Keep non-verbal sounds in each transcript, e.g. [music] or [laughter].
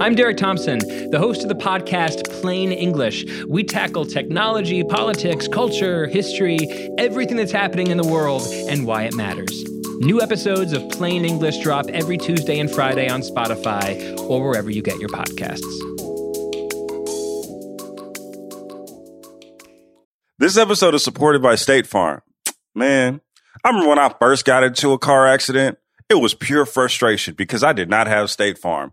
I'm Derek Thompson, the host of the podcast Plain English. We tackle technology, politics, culture, history, everything that's happening in the world, and why it matters. New episodes of Plain English drop every Tuesday and Friday on Spotify or wherever you get your podcasts. This episode is supported by State Farm. Man, I remember when I first got into a car accident, it was pure frustration because I did not have State Farm.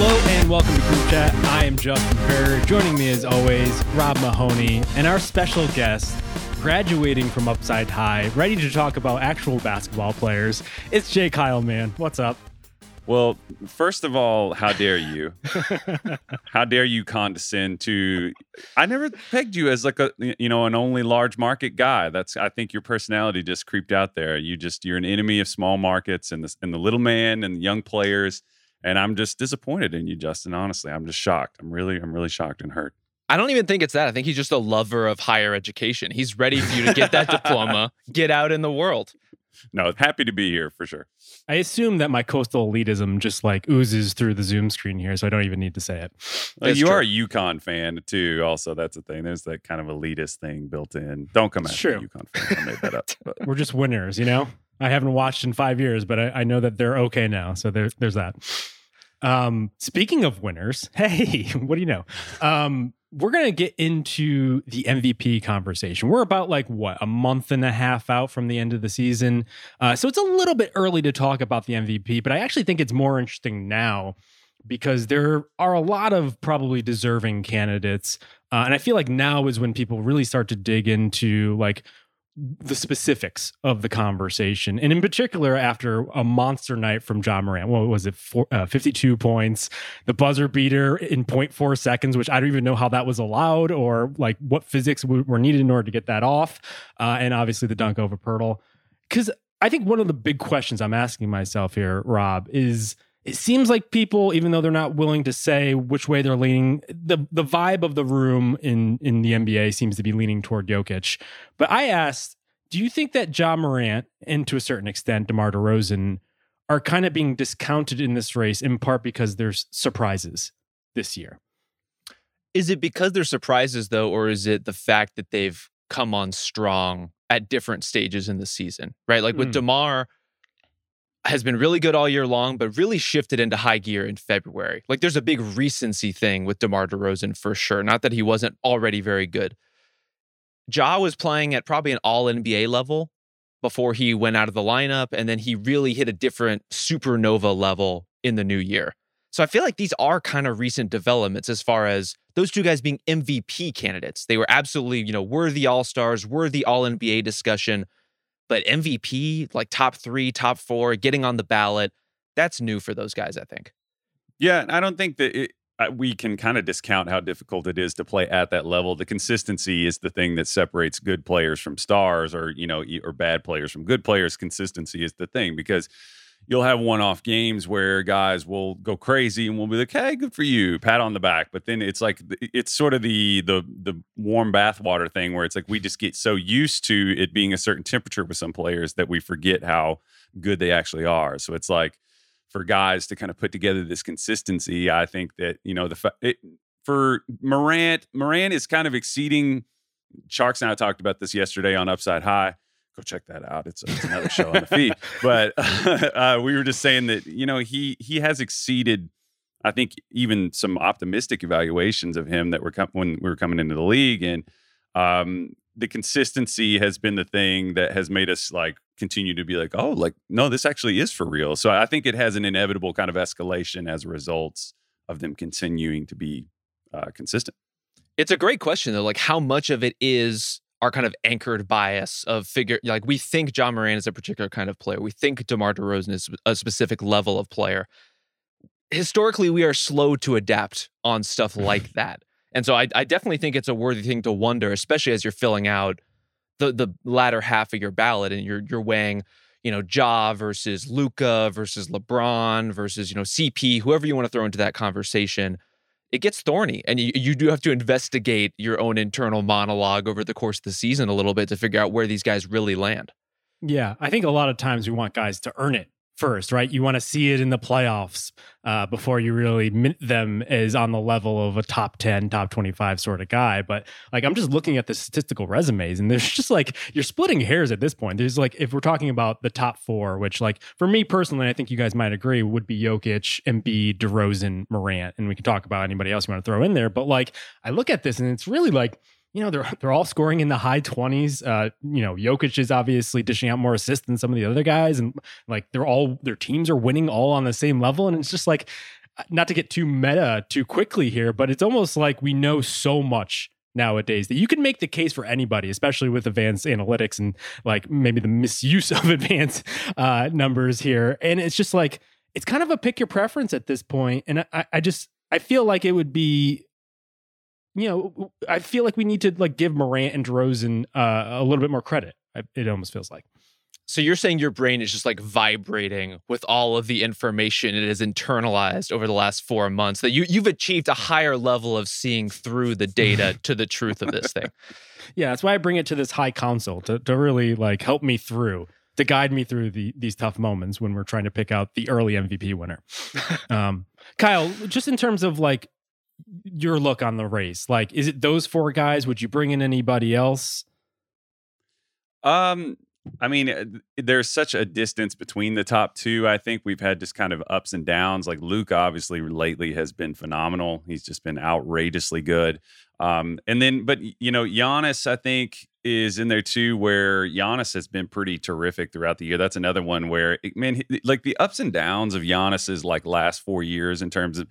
Hello and welcome to Group Chat. I am Justin Verrier. Joining me as always, Rob Mahoney, and our special guest, graduating from Upside High, ready to talk about actual basketball players. It's J. Kyle Mann. What's up? Well, first of all, how dare you? [laughs] how dare you condescend to? I never pegged you as like a you know an only large market guy. That's I think your personality just creeped out there. You just you're an enemy of small markets and the and the little man and young players and I'm just disappointed in you, Justin. Honestly, I'm just shocked. I'm really, I'm really shocked and hurt. I don't even think it's that. I think he's just a lover of higher education. He's ready for you to get that diploma, [laughs] get out in the world. No, happy to be here for sure. I assume that my coastal elitism just like oozes through the Zoom screen here, so I don't even need to say it. Well, you true. are a UConn fan too. Also, that's a thing. There's that kind of elitist thing built in. Don't come at me, UConn fan. I made that up. But. [laughs] We're just winners, you know. I haven't watched in five years, but I, I know that they're okay now. So there, there's that. Um, speaking of winners, [laughs] hey, what do you know? Um, we're going to get into the MVP conversation. We're about like what a month and a half out from the end of the season. Uh, so it's a little bit early to talk about the MVP, but I actually think it's more interesting now because there are a lot of probably deserving candidates. Uh, and I feel like now is when people really start to dig into like the specifics of the conversation. And in particular, after a monster night from Ja Morant, what was it, Four, uh, 52 points, the buzzer beater in 0.4 seconds, which I don't even know how that was allowed or like what physics w- were needed in order to get that off. Uh, and obviously the dunk over Poeltl. Because I think one of the big questions I'm asking myself here, Rob, is – it seems like people, even though they're not willing to say which way they're leaning, the the vibe of the room in in the NBA seems to be leaning toward Jokic. But I asked, do you think that Ja Morant and to a certain extent DeMar DeRozan are kind of being discounted in this race in part because there's surprises this year? Is it because they're surprises though, or is it the fact that they've come on strong at different stages in the season? Right, like with mm. DeMar has been really good all year long, but really shifted into high gear in February. Like there's a big recency thing with DeMar DeRozan for sure. Not that he wasn't already very good. Ja was playing at probably an all NBA level before he went out of the lineup. And then he really hit a different supernova level in the new year. So I feel like these are kind of recent developments as far as those two guys being MVP candidates. They were absolutely, you know, worthy all stars, worthy all NBA discussion but MVP, like top three, top four, getting on the ballot, that's new for those guys, I think. Yeah, I don't think that it, we can kind of discount how difficult it is to play at that level. The consistency is the thing that separates good players from stars, or you know, or bad players from good players. Consistency is the thing because you'll have one-off games where guys will go crazy and we'll be like, "Hey, good for you," pat on the back. But then it's like it's sort of the the the warm bathwater thing where it's like we just get so used to it being a certain temperature with some players that we forget how good they actually are. So it's like for guys to kind of put together this consistency, I think that you know the it, for Morant, Morant is kind of exceeding. Tjarks and I talked about this yesterday on Upside High go check that out. It's, it's another show on the feed. [laughs] But [laughs] uh, we were just saying that you know he he has exceeded. I think even some optimistic evaluations of him that were com- when we were coming into the league, and um, the consistency has been the thing that has made us like continue to be like, oh, like no, this actually is for real. So I think it has an inevitable kind of escalation as a result of them continuing to be uh, consistent. It's a great question though. Like, how much of it is our kind of anchored bias of figure like we think Ja Morant is a particular kind of player. We think DeMar DeRozan is a specific level of player. Historically, we are slow to adapt on stuff like [laughs] that. And so I, I definitely think it's a worthy thing to wonder, especially as you're filling out the the latter half of your ballot and you're you're weighing, you know, Ja versus Luka versus LeBron versus, you know, CP, whoever you want to throw into that conversation it gets thorny and you, you do have to investigate your own internal monologue over the course of the season a little bit to figure out where these guys really land. Yeah, I think a lot of times we want guys to earn it first, right? You want to see it in the playoffs uh, before you really mint them as on the level of a top 10, top 25 sort of guy. But like, I'm just looking at the statistical resumes and there's [laughs] just like, you're splitting hairs at this point. There's like, if we're talking about the top four, which like for me personally, I think you guys might agree would be Jokic, Embiid, DeRozan, Morant. And we can talk about anybody else you want to throw in there. But like, I look at this and it's really like, you know, they're they're all scoring in the high 20s. Uh, you know, Jokic is obviously dishing out more assists than some of the other guys. And like they're all their teams are winning all on the same level. And it's just like uh, not to get too meta too quickly here, but it's almost like we know so much nowadays that you can make the case for anybody, especially with advanced analytics and like maybe the misuse [laughs] of advanced uh, numbers here. And it's just like it's kind of a pick your preference at this point. And I, I just I feel like it would be you know, I feel like we need to like give Morant and DeRozan uh, a little bit more credit. It almost feels like. So you're saying your brain is just like vibrating with all of the information it has internalized over the last four months. That you you've achieved a higher level of seeing through the data [laughs] to the truth of this thing. Yeah, that's why I bring it to this high council to to really like help me through to guide me through the, these tough moments when we're trying to pick out the early MVP winner. [laughs] um, Kyle, just in terms of like your look on the race? Like, is it those four guys? Would you bring in anybody else? Um, I mean, uh, there's such a distance between the top two. I think we've had just kind of ups and downs. Like Luke, obviously, lately has been phenomenal. He's just been outrageously good. Um, and then, but you know, Giannis, I think, is in there too, where Giannis has been pretty terrific throughout the year. That's another one where, man, like the ups and downs of Giannis's like last four years in terms of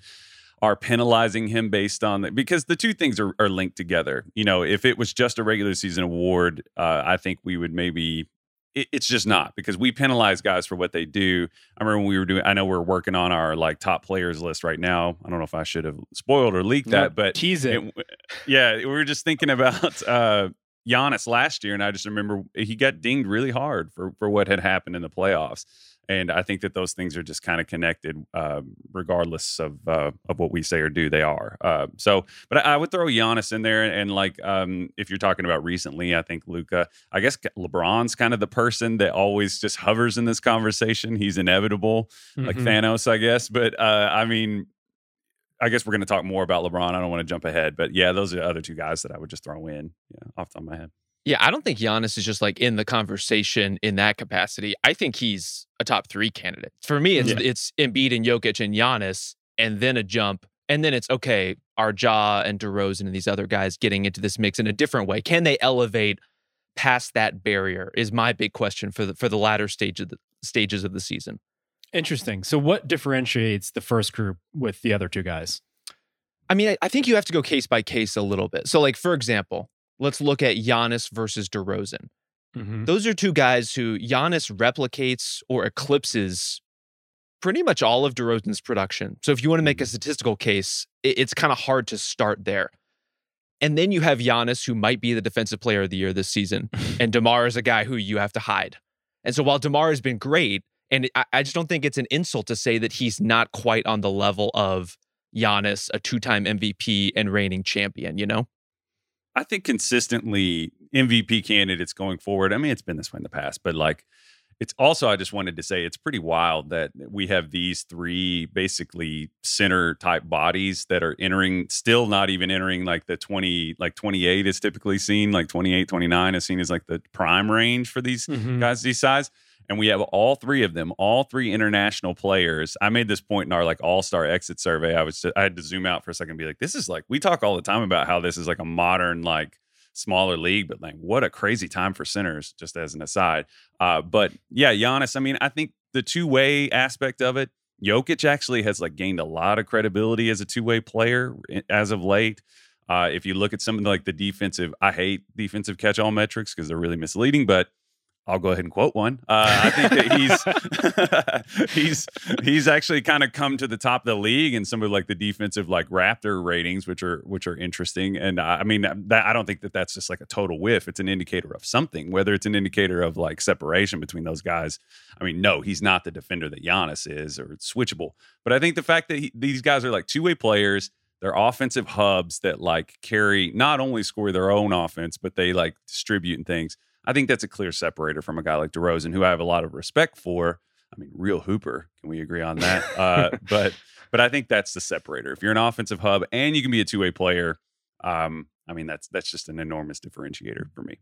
are penalizing him based on that because the two things are, are linked together. You know, if it was just a regular season award, uh, I think we would maybe. It, it's just not because we penalize guys for what they do. I remember when we were doing. I know we're working on our like top players list right now. I don't know if I should have spoiled or leaked that, but tease it. it. Yeah, we were just thinking about. [laughs] uh Giannis last year, and I just remember he got dinged really hard for for what had happened in the playoffs and I think that those things are just kind of connected, uh, regardless of uh, of what we say or do. They are. Uh, so, but I, I, would throw Giannis in there, and, and like um, if you're talking about recently, I think Luka. I guess LeBron's kind of the person that always just hovers in this conversation. He's inevitable, mm-hmm. like Thanos, I guess. But uh, I mean, I guess we're going to talk more about LeBron. I don't want to jump ahead, but yeah, those are the other two guys that I would just throw in, yeah, off the top of my head. Yeah, I don't think Giannis is just like in the conversation in that capacity. I think he's a top three candidate. For me, it's yeah. it's Embiid and Jokic and Giannis, and then a jump, and then it's okay. Our Ja and DeRozan and these other guys getting into this mix in a different way. Can they elevate past that barrier? Is my big question for the for the latter stage of the stages of the season. Interesting. So, what differentiates the first group with the other two guys? I mean, I, I think you have to go case by case a little bit. So, like for example, let's look at Giannis versus DeRozan. Mm-hmm. Those are two guys who Giannis replicates or eclipses pretty much all of DeRozan's production. So if you want to make a mm-hmm. statistical case, it's kind of hard to start there. And then you have Giannis, who might be the defensive player of the year this season, [laughs] and DeMar is a guy who you have to hide. And so while DeMar has been great, And I, I just don't think it's an insult to say that he's not quite on the level of Giannis, a two time MVP and reigning champion, you know? I think consistently MVP candidates going forward. I mean, it's been this way in the past, but like it's also I just wanted to say it's pretty wild that we have these three basically center type bodies that are entering still not even entering like the 20 like 28 is typically seen like 28 29 is seen as like the prime range for these Mhm. guys these size and we have all three of them all three international players. I made this point in our like all-star exit survey. I was i had to zoom out for a second and be like this is like we talk all the time about how this is like a modern like smaller league but like what a crazy time for centers just as an aside. Uh but yeah Giannis I mean I think the two-way aspect of it Jokic actually has like gained a lot of credibility as a two-way player as of late. Uh, if you look at some of like the defensive, I hate defensive catch-all metrics because they're really misleading. But I'll go ahead and quote one. Uh, I think that he's [laughs] he's he's actually kind of come to the top of the league in some of like the defensive like Raptor ratings, which are which are interesting. And uh, I mean that I don't think that that's just like a total whiff. It's an indicator of something, whether it's an indicator of like separation between those guys. I mean, no, he's not the defender that Giannis is, or switchable. But I think the fact that he, these guys are like two way players they're offensive hubs that like carry not only score their own offense, but they like distribute and things. I think that's a clear separator from a guy like DeRozan, who I have a lot of respect for. I mean, real hooper. Can we agree on that? uh, [laughs] but but I think that's the separator. If you're an offensive hub and you can be a two way player, um, I mean that's that's just an enormous differentiator for me.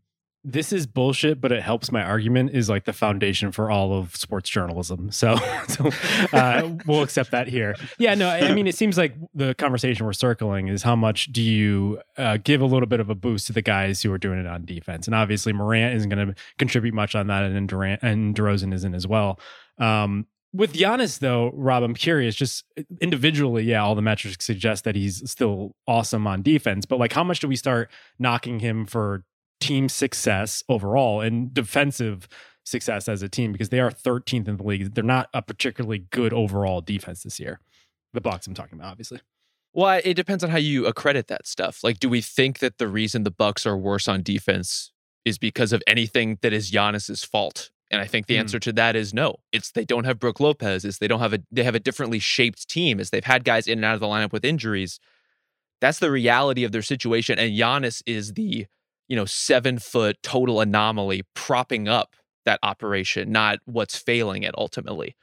This is bullshit, but it helps my argument is like the foundation for all of sports journalism. So, [laughs] so uh, we'll accept that here. Yeah, no, I I mean, it seems like the conversation we're circling is how much do you uh, give a little bit of a boost to the guys who are doing it on defense, and obviously Morant isn't going to contribute much on that, and Durant and DeRozan isn't as well. Um, with Giannis, though, Rob, I'm curious. Just individually, yeah, all the metrics suggest that he's still awesome on defense. But like, how much do we start knocking him for team success overall and defensive success as a team because they are 13th in the league. They're not a particularly good overall defense this year. The Bucks I'm talking about, obviously. Well, it depends on how you accredit that stuff. Like, do we think that the reason the Bucks are worse on defense is because of anything that is Giannis's fault? And I think the answer hmm. to that is no. It's they don't have Brook Lopez. It's they don't have a they have a differently shaped team. As they've had guys in and out of the lineup with injuries. That's the reality of their situation. And Giannis is the you know seven foot total anomaly propping up that operation, not what's failing it ultimately.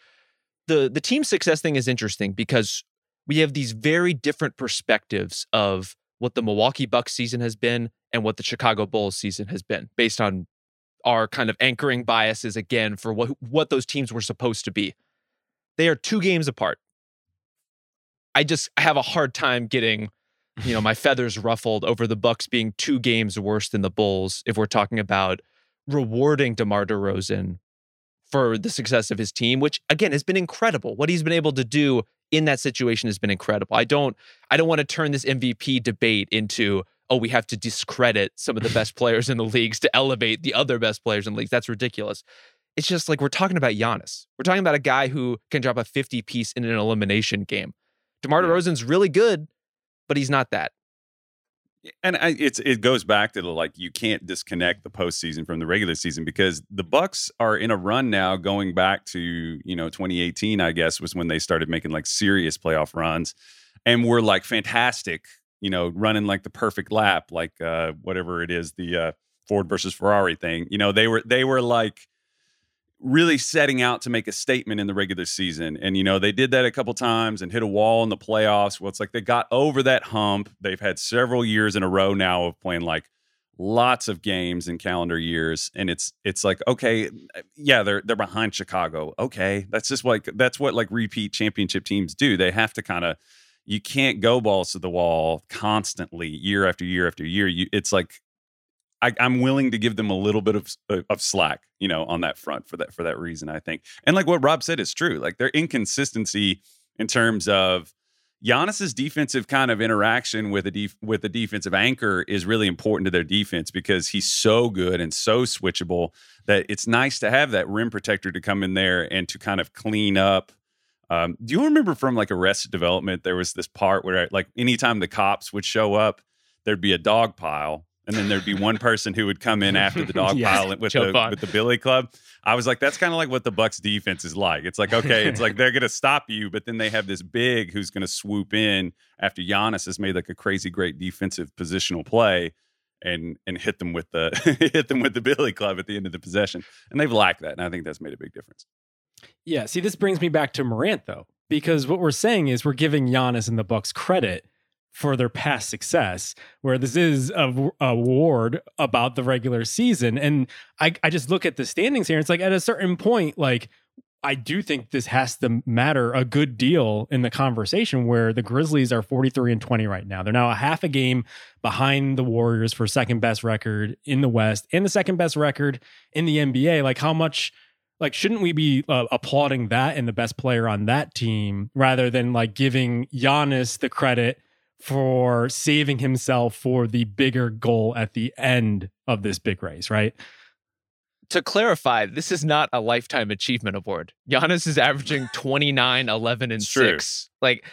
The the team success thing is interesting because we have these very different perspectives of what the Milwaukee Bucks season has been and what the Chicago Bulls season has been based on our kind of anchoring biases again for what what those teams were supposed to be. They are two games apart. I just have a hard time getting, you know, my feathers ruffled over the Bucks being two games worse than the Bulls if we're talking about rewarding DeMar DeRozan for the success of his team, which again has been incredible. What he's been able to do in that situation has been incredible. I don't I don't want to turn this MVP debate into oh we have to discredit some of the best players in the leagues to elevate the other best players in the leagues. That's ridiculous. It's just like we're talking about Giannis. We're talking about a guy who can drop a 50 piece in an elimination game. DeMar. DeRozan's really good, but he's not that. and I, it's it goes back to the like you can't disconnect the postseason from the regular season because the Bucks are in a run now going back to you know 2018 I guess was when they started making like serious playoff runs and were like fantastic you know running like the perfect lap like uh whatever it is the uh Ford versus Ferrari thing you know they were they were like really setting out to make a statement in the regular season. And, you know, they did that a couple times and hit a wall in the playoffs. Well, it's like they got over that hump. They've had several years in a row now of playing like lots of games in calendar years. And it's it's like, okay, yeah, they're they're behind Chicago. Okay. That's just like that's what like repeat championship teams do. They have to kind of you can't go balls to the wall constantly year after year after year. You it's like I, I'm willing to give them a little bit of uh, of slack, you know, on that front for that for that reason. I think, and like what Rob said is true. Like their inconsistency in terms of Giannis's defensive kind of interaction with a def- with a defensive anchor is really important to their defense because he's so good and so switchable that it's nice to have that rim protector to come in there and to kind of clean up. Um, do you remember from like Arrested Development? There was this part where like anytime the cops would show up, there'd be a dog pile and then there'd be one person who would come in after the [laughs] dog Yes. pile with the on. with the Billy Club. I was like, that's kind of like what the Bucks defense is like. It's like, [laughs] okay, it's like they're gonna stop you, but then they have this big who's gonna swoop in after Giannis has made like a crazy great defensive positional play and and hit them with the [laughs] hit them with the Billy Club at the end of the possession. And they've lacked that, and I think that's made a big difference. Yeah, see, this brings me back to Morant though, because what we're saying is we're giving Giannis and the Bucks credit for their past success, where this is a, award about the regular season. And I, I just look at the standings here. It's like at a certain point, like I do think this has to matter a good deal in the conversation where the Grizzlies are 43 and 20 right now. They're now a half a game behind the Warriors for second best record in the West and the second best record in the NBA. Like how much like shouldn't we be uh, applauding that and the best player on that team rather than like giving Giannis the credit for saving himself for the bigger goal at the end of this big race, right? To clarify, this is not a lifetime achievement award. Giannis is averaging [laughs] 29, 11, and It's true. 6. Like,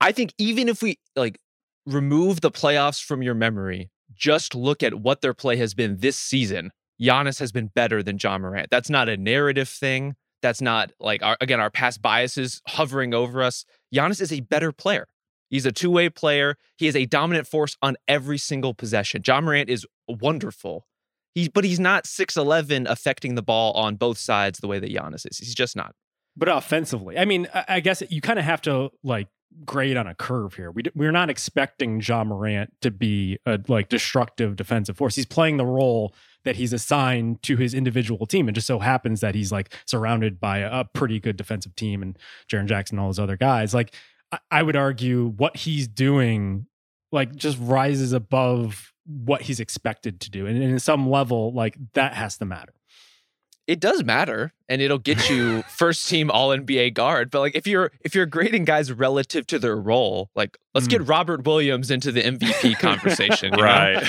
I think even if we like remove the playoffs from your memory, just look at what their play has been this season. Giannis has been better than Ja Morant. That's not a narrative thing. That's not like our, again our past biases hovering over us. Giannis is a better player. He's a two-way player. He is a dominant force on every single possession. Ja Morant is wonderful. He, but he's not 6'11 affecting the ball on both sides the way that Giannis is. He's just not. But offensively, I mean, I, guess you kind of have to like grade on a curve here. We, we're not expecting Ja Morant to be a like destructive defensive force. He's playing the role that he's assigned to his individual team. It just so happens that he's like surrounded by a, a pretty good defensive team and Jaren Jackson and all those other guys. Like I, I would argue what he's doing like just rises above what he's expected to do. And in some level, like that has to matter. It does matter, and it'll get you [laughs] first team All NBA guard. But like if you're if you're grading guys relative to their role, like let's mm. get Robert Williams into the MVP [laughs] conversation. Right.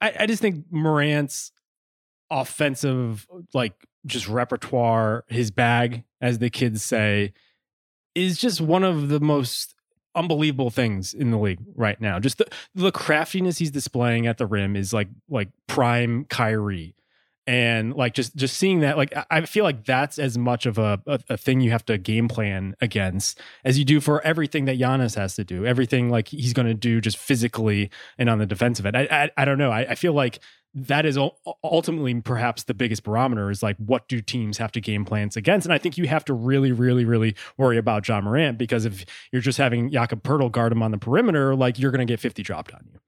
I, I just think Morant's offensive, like just repertoire, his bag, as the kids say, is just one of the most unbelievable things in the league right now. Just the, the craftiness he's displaying at the rim is like like prime Kyrie. And like just just seeing that, like I- feel like that's as much of a, a, a thing you have to game plan against as you do for everything that Giannis has to do. Everything like he's going to do just physically and on the defensive end. I I, I don't know. I, I feel like that is ultimately perhaps the biggest barometer is like what do teams have to game plans against? And I think you have to really, really, really worry about Ja Morant because if you're just having Jakob Poeltl guard him on the perimeter, like you're going to get 50 dropped on you.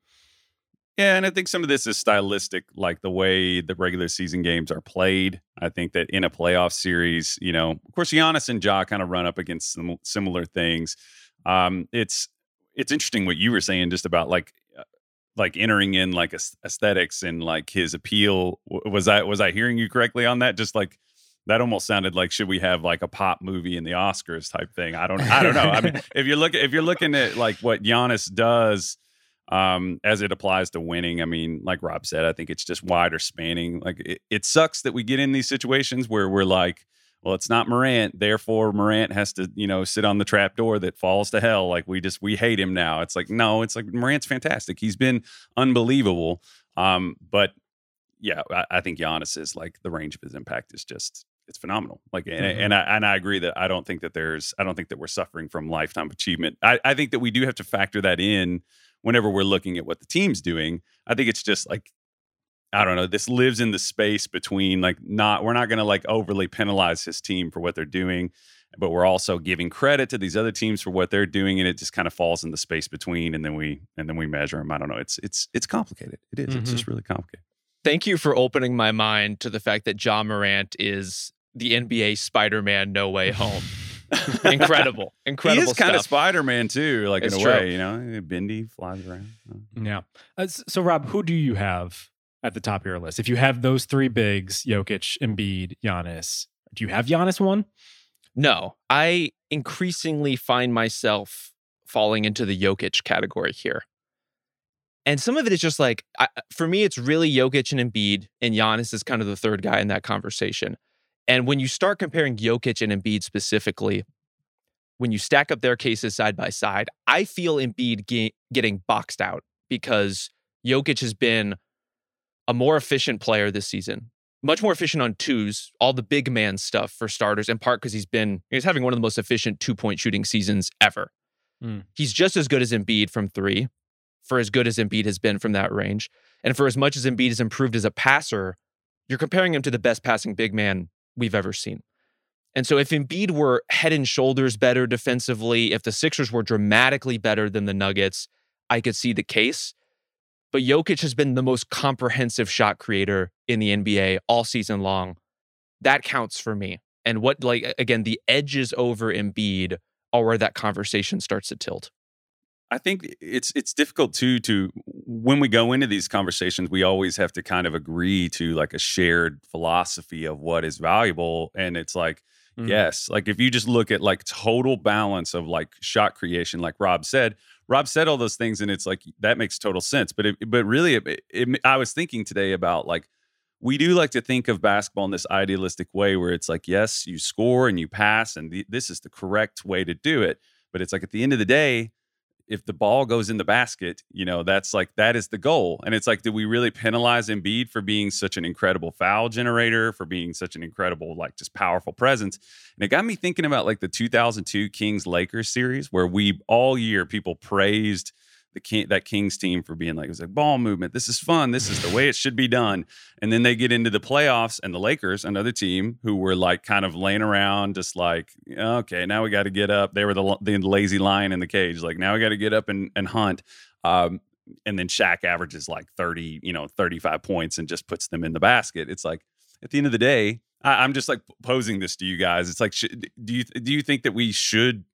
Yeah, and I think some of this is stylistic, like the way the regular season games are played. I think that in a playoff series, you know, of course, Giannis and Ja kind of run up against some similar things. Um, it's it's interesting what you were saying just about like like entering in like aesthetics and like his appeal. Was I was I hearing you correctly on that? Just like that almost sounded like should we have like a pop movie in the Oscars type thing? I don't I don't know. I mean, [laughs] if you're looking if you're looking at like what Giannis does um, as it applies to winning. I mean, like Rob said, I think it's just wider spanning. Like it, it sucks that we get in these situations where we're like, well, it's not Morant, therefore Morant has to, you know, sit on the trap door that falls to hell. Like we just we hate him now. It's like no, it's like Morant's fantastic. He's been unbelievable. Um, but yeah, I, I think Giannis is like the range of his impact is just it's phenomenal. Like, and, Mhm. and I and I agree that I don't think that there's I don't think that we're suffering from lifetime achievement. I, I think that we do have to factor that in whenever we're looking at what the team's doing. I think it's just like I don't know. This lives in the space between like not we're not going to like overly penalize his team for what they're doing, but we're also giving credit to these other teams for what they're doing, and it just kind of falls in the space between, and then we and then we measure them. I don't know. It's it's it's complicated. It is. It's just really complicated. Thank you for opening my mind to the fact that Ja Morant is the NBA Spider-Man No Way Home. Incredible, [laughs] incredible he is kind of. Spider Man too, like It's in a true. way. You know, Bendy flies around. Yeah. Uh, so, Rob, who do you have at the top of your list? If you have those three bigs, Jokic, Embiid, Giannis, do you have Giannis one? No, I increasingly find myself falling into the Jokic category here. And some of it is just like, I, for me, it's really Jokic and Embiid, and Giannis is kind of the third guy in that conversation. And when you start comparing Jokic and Embiid specifically, when you stack up their cases side by side, I feel Embiid ge- getting boxed out because Jokic has been a more efficient player this season. Much more efficient on twos, all the big man stuff for starters, in part because he's been he's having one of the most efficient two point shooting seasons ever. Mm. He's just as good as Embiid from three, for as good as Embiid has been from that range. And for as much as Embiid has improved as a passer, you're comparing him to the best passing big man we've ever seen. And so if Embiid were head and shoulders better defensively, if the Sixers were dramatically better than the Nuggets, I could see the case. But Jokic has been the most comprehensive shot creator in the NBA all season long. That counts for me. And what, like, again, the edges over Embiid are where that conversation starts to tilt. I think it's it's difficult too to when we go into these conversations, we always have to kind of agree to like a shared philosophy of what is valuable. And it's like, Mm. yes, like if you just look at like total balance of like shot creation, like Rob said, Rob said all those things, and it's like that makes total sense. But it, but really, it, it, I was thinking today about like we do like to think of basketball in this idealistic way where it's like, yes, you score and you pass, and the, this is the correct way to do it. But it's like at the end of the day, if the ball goes in the basket, you know, that's like that is the goal. And it's like, do we really penalize Embiid for being such an incredible foul generator, for being such an incredible, like just powerful presence? And it got me thinking about like the 2002 Kings Lakers series, where we all year people praised the King, that Kings team for being like, it was like ball movement. This is fun. This is the way it should be done. And then they get into the playoffs, and the Lakers, another team who were like kind of laying around, just like, okay, now we got to get up. They were the, the lazy lion in the cage. Like, now we got to get up and, and hunt. Um, and then Shaq averages like 30, you know, 35 points and just puts them in the basket. It's like, at the end of the day, I, I'm just like posing this to you guys. It's like, should, do you do you think that we should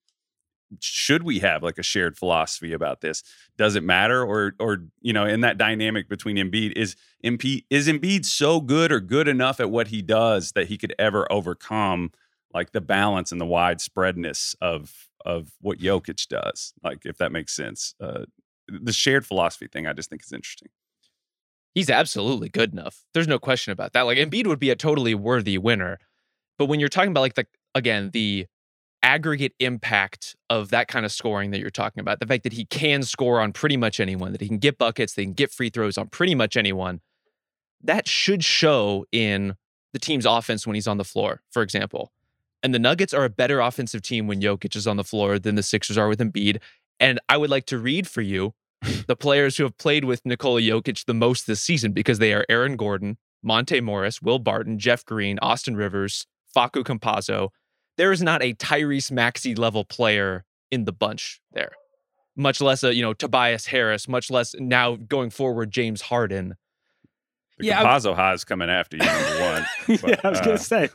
should we have like a shared philosophy about this? Does it matter, or or you know, in that dynamic between Embiid is Embiid is Embiid so good or good enough at what he does that he could ever overcome like the balance and the widespreadness of of what Jokic does? Like, if that makes sense, uh, the shared philosophy thing I just think is interesting. He's absolutely good enough. There's no question about that. Like Embiid would be a totally worthy winner. But when you're talking about like the again, the aggregate impact of that kind of scoring that you're talking about, the fact that he can score on pretty much anyone, that he can get buckets, they can get free throws on pretty much anyone, that should show in the team's offense when he's on the floor, for example. And the Nuggets are a better offensive team when Jokic is on the floor than the Sixers are with Embiid. And I would like to read for you the players who have played with Nikola Jokic the most this season because they are Aaron Gordon, Monte Morris, Will Barton, Jeff Green, Austin Rivers, Facu Campazzo. There is not a Tyrese Maxey level player in the bunch there, much less a you know Tobias Harris, much less now going forward James Harden. The Yeah, I- Campazzo high is coming after you, number one. [laughs] yeah, I was uh, gonna say.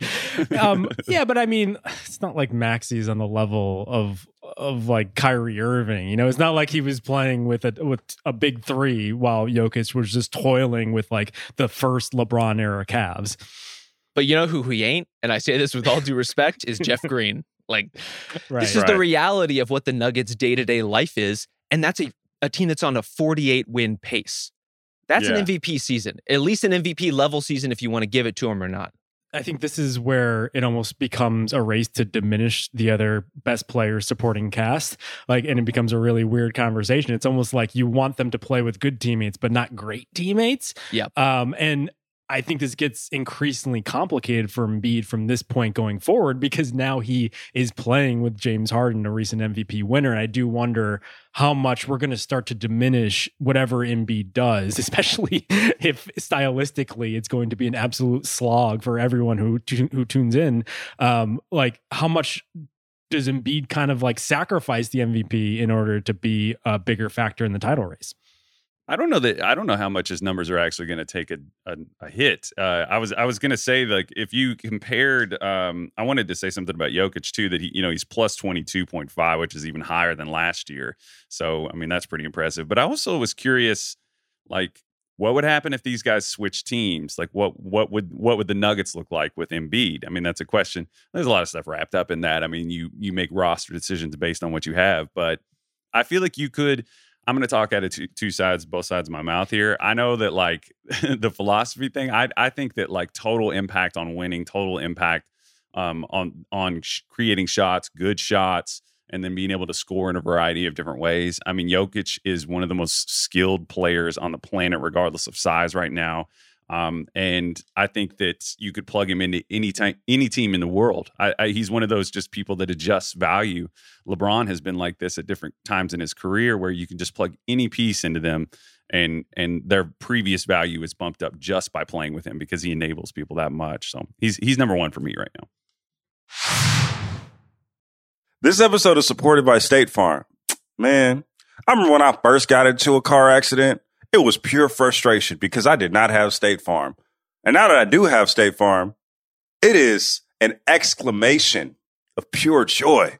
Um, [laughs] yeah, but I mean, it's not like Maxey's on the level of of like Kyrie Irving. You know, it's not like he was playing with a with a big three while Jokic was just toiling with like the first LeBron era Cavs. But you know who he ain't, and I say this with all due respect, is Jeff [laughs] Green. Like Right. this is the reality of what the Nuggets' day to day life is, and that's a a team that's on a 48 win pace. That's Yeah. an MVP season, at least an MVP level season, if you want to give it to him or not. I think this is where it almost becomes a race to diminish the other best players supporting cast. Like, and it becomes a really weird conversation. It's almost like you want them to play with good teammates, but not great teammates. Yep. Um, and I think this gets increasingly complicated for Embiid from this point going forward because now he is playing with James Harden, a recent MVP winner. And I do wonder how much we're going to start to diminish whatever Embiid does, [laughs] especially if stylistically it's going to be an absolute slog for everyone who tu- who tunes in. Um, like how much does Embiid kind of like sacrifice the MVP in order to be a bigger factor in the title race? I don't know that I don't know how much his numbers are actually going to take a, a, a hit. Uh, I was I was going to say like if you compared, um, I wanted to say something about Jokic too that he you know he's plus twenty two point five, which is even higher than last year. So I mean that's pretty impressive. But I also was curious, like what would happen if these guys switch teams? Like what what would what would the Nuggets look like with Embiid? I mean that's a question. There's a lot of stuff wrapped up in that. I mean you you make roster decisions based on what you have, but I feel like you could. I'm going to talk out of two, two sides, both sides of my mouth here. I know that like [laughs] the philosophy thing, I I think that like total impact on winning, total impact um, on on sh- creating shots, good shots, and then being able to score in a variety of different ways. I mean, Jokic is one of the most skilled players on the planet, regardless of size right now. Um, and I think that you could plug him into any time, any team in the world. I, I, he's one of those just people that adjusts value. LeBron has been like this at different times in his career, where you can just plug any piece into them, and and their previous value is bumped up just by playing with him because he enables people that much. So he's he's number one for me right now. This episode is supported by State Farm. Man, I remember when I first got into a car accident, it was pure frustration because I did not have State Farm. And now that I do have State Farm, it is an exclamation of pure joy.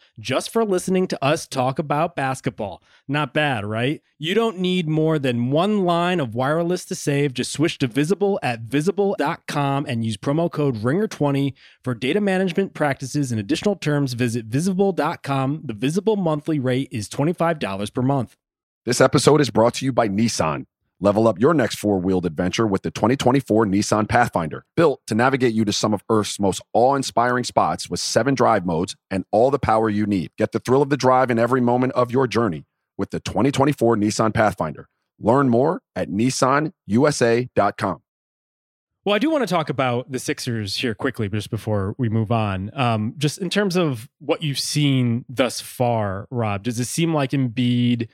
just for listening to us talk about basketball. Not bad, right? You don't need more than one line of wireless to save. Just switch to Visible at visible.com and use promo code RINGER20 for data management practices and additional terms. Visit visible.com. The Visible monthly rate is $25 per month. This episode is brought to you by Nissan. Level up your next four wheeled adventure with the 2024 Nissan Pathfinder, built to navigate you to some of Earth's most awe inspiring spots with seven drive modes and all the power you need. Get the thrill of the drive in every moment of your journey with the 2024 Nissan Pathfinder. Learn more at nissanusa.com. Well, I do want to talk about the Sixers here quickly, just before we move on. Um, just in terms of what you've seen thus far, Rob, does it seem like Embiid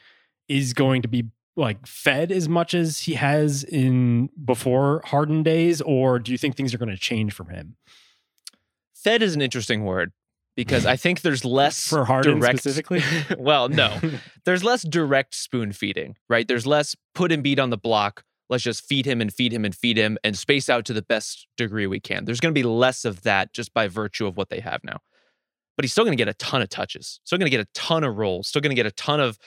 is going to be like fed as much as he has in before Harden days, or do you think things are going to change from him? Fed is an interesting word because I think there's less For Harden direct, specifically? [laughs] well, no, [laughs] there's less direct spoon feeding, right? There's less put and beat on the block. Let's just feed him and feed him and feed him and space out to the best degree we can. There's going to be less of that just by virtue of what they have now. But he's still going to get a ton of touches. Still going to get a ton of rolls. Still going to get a ton of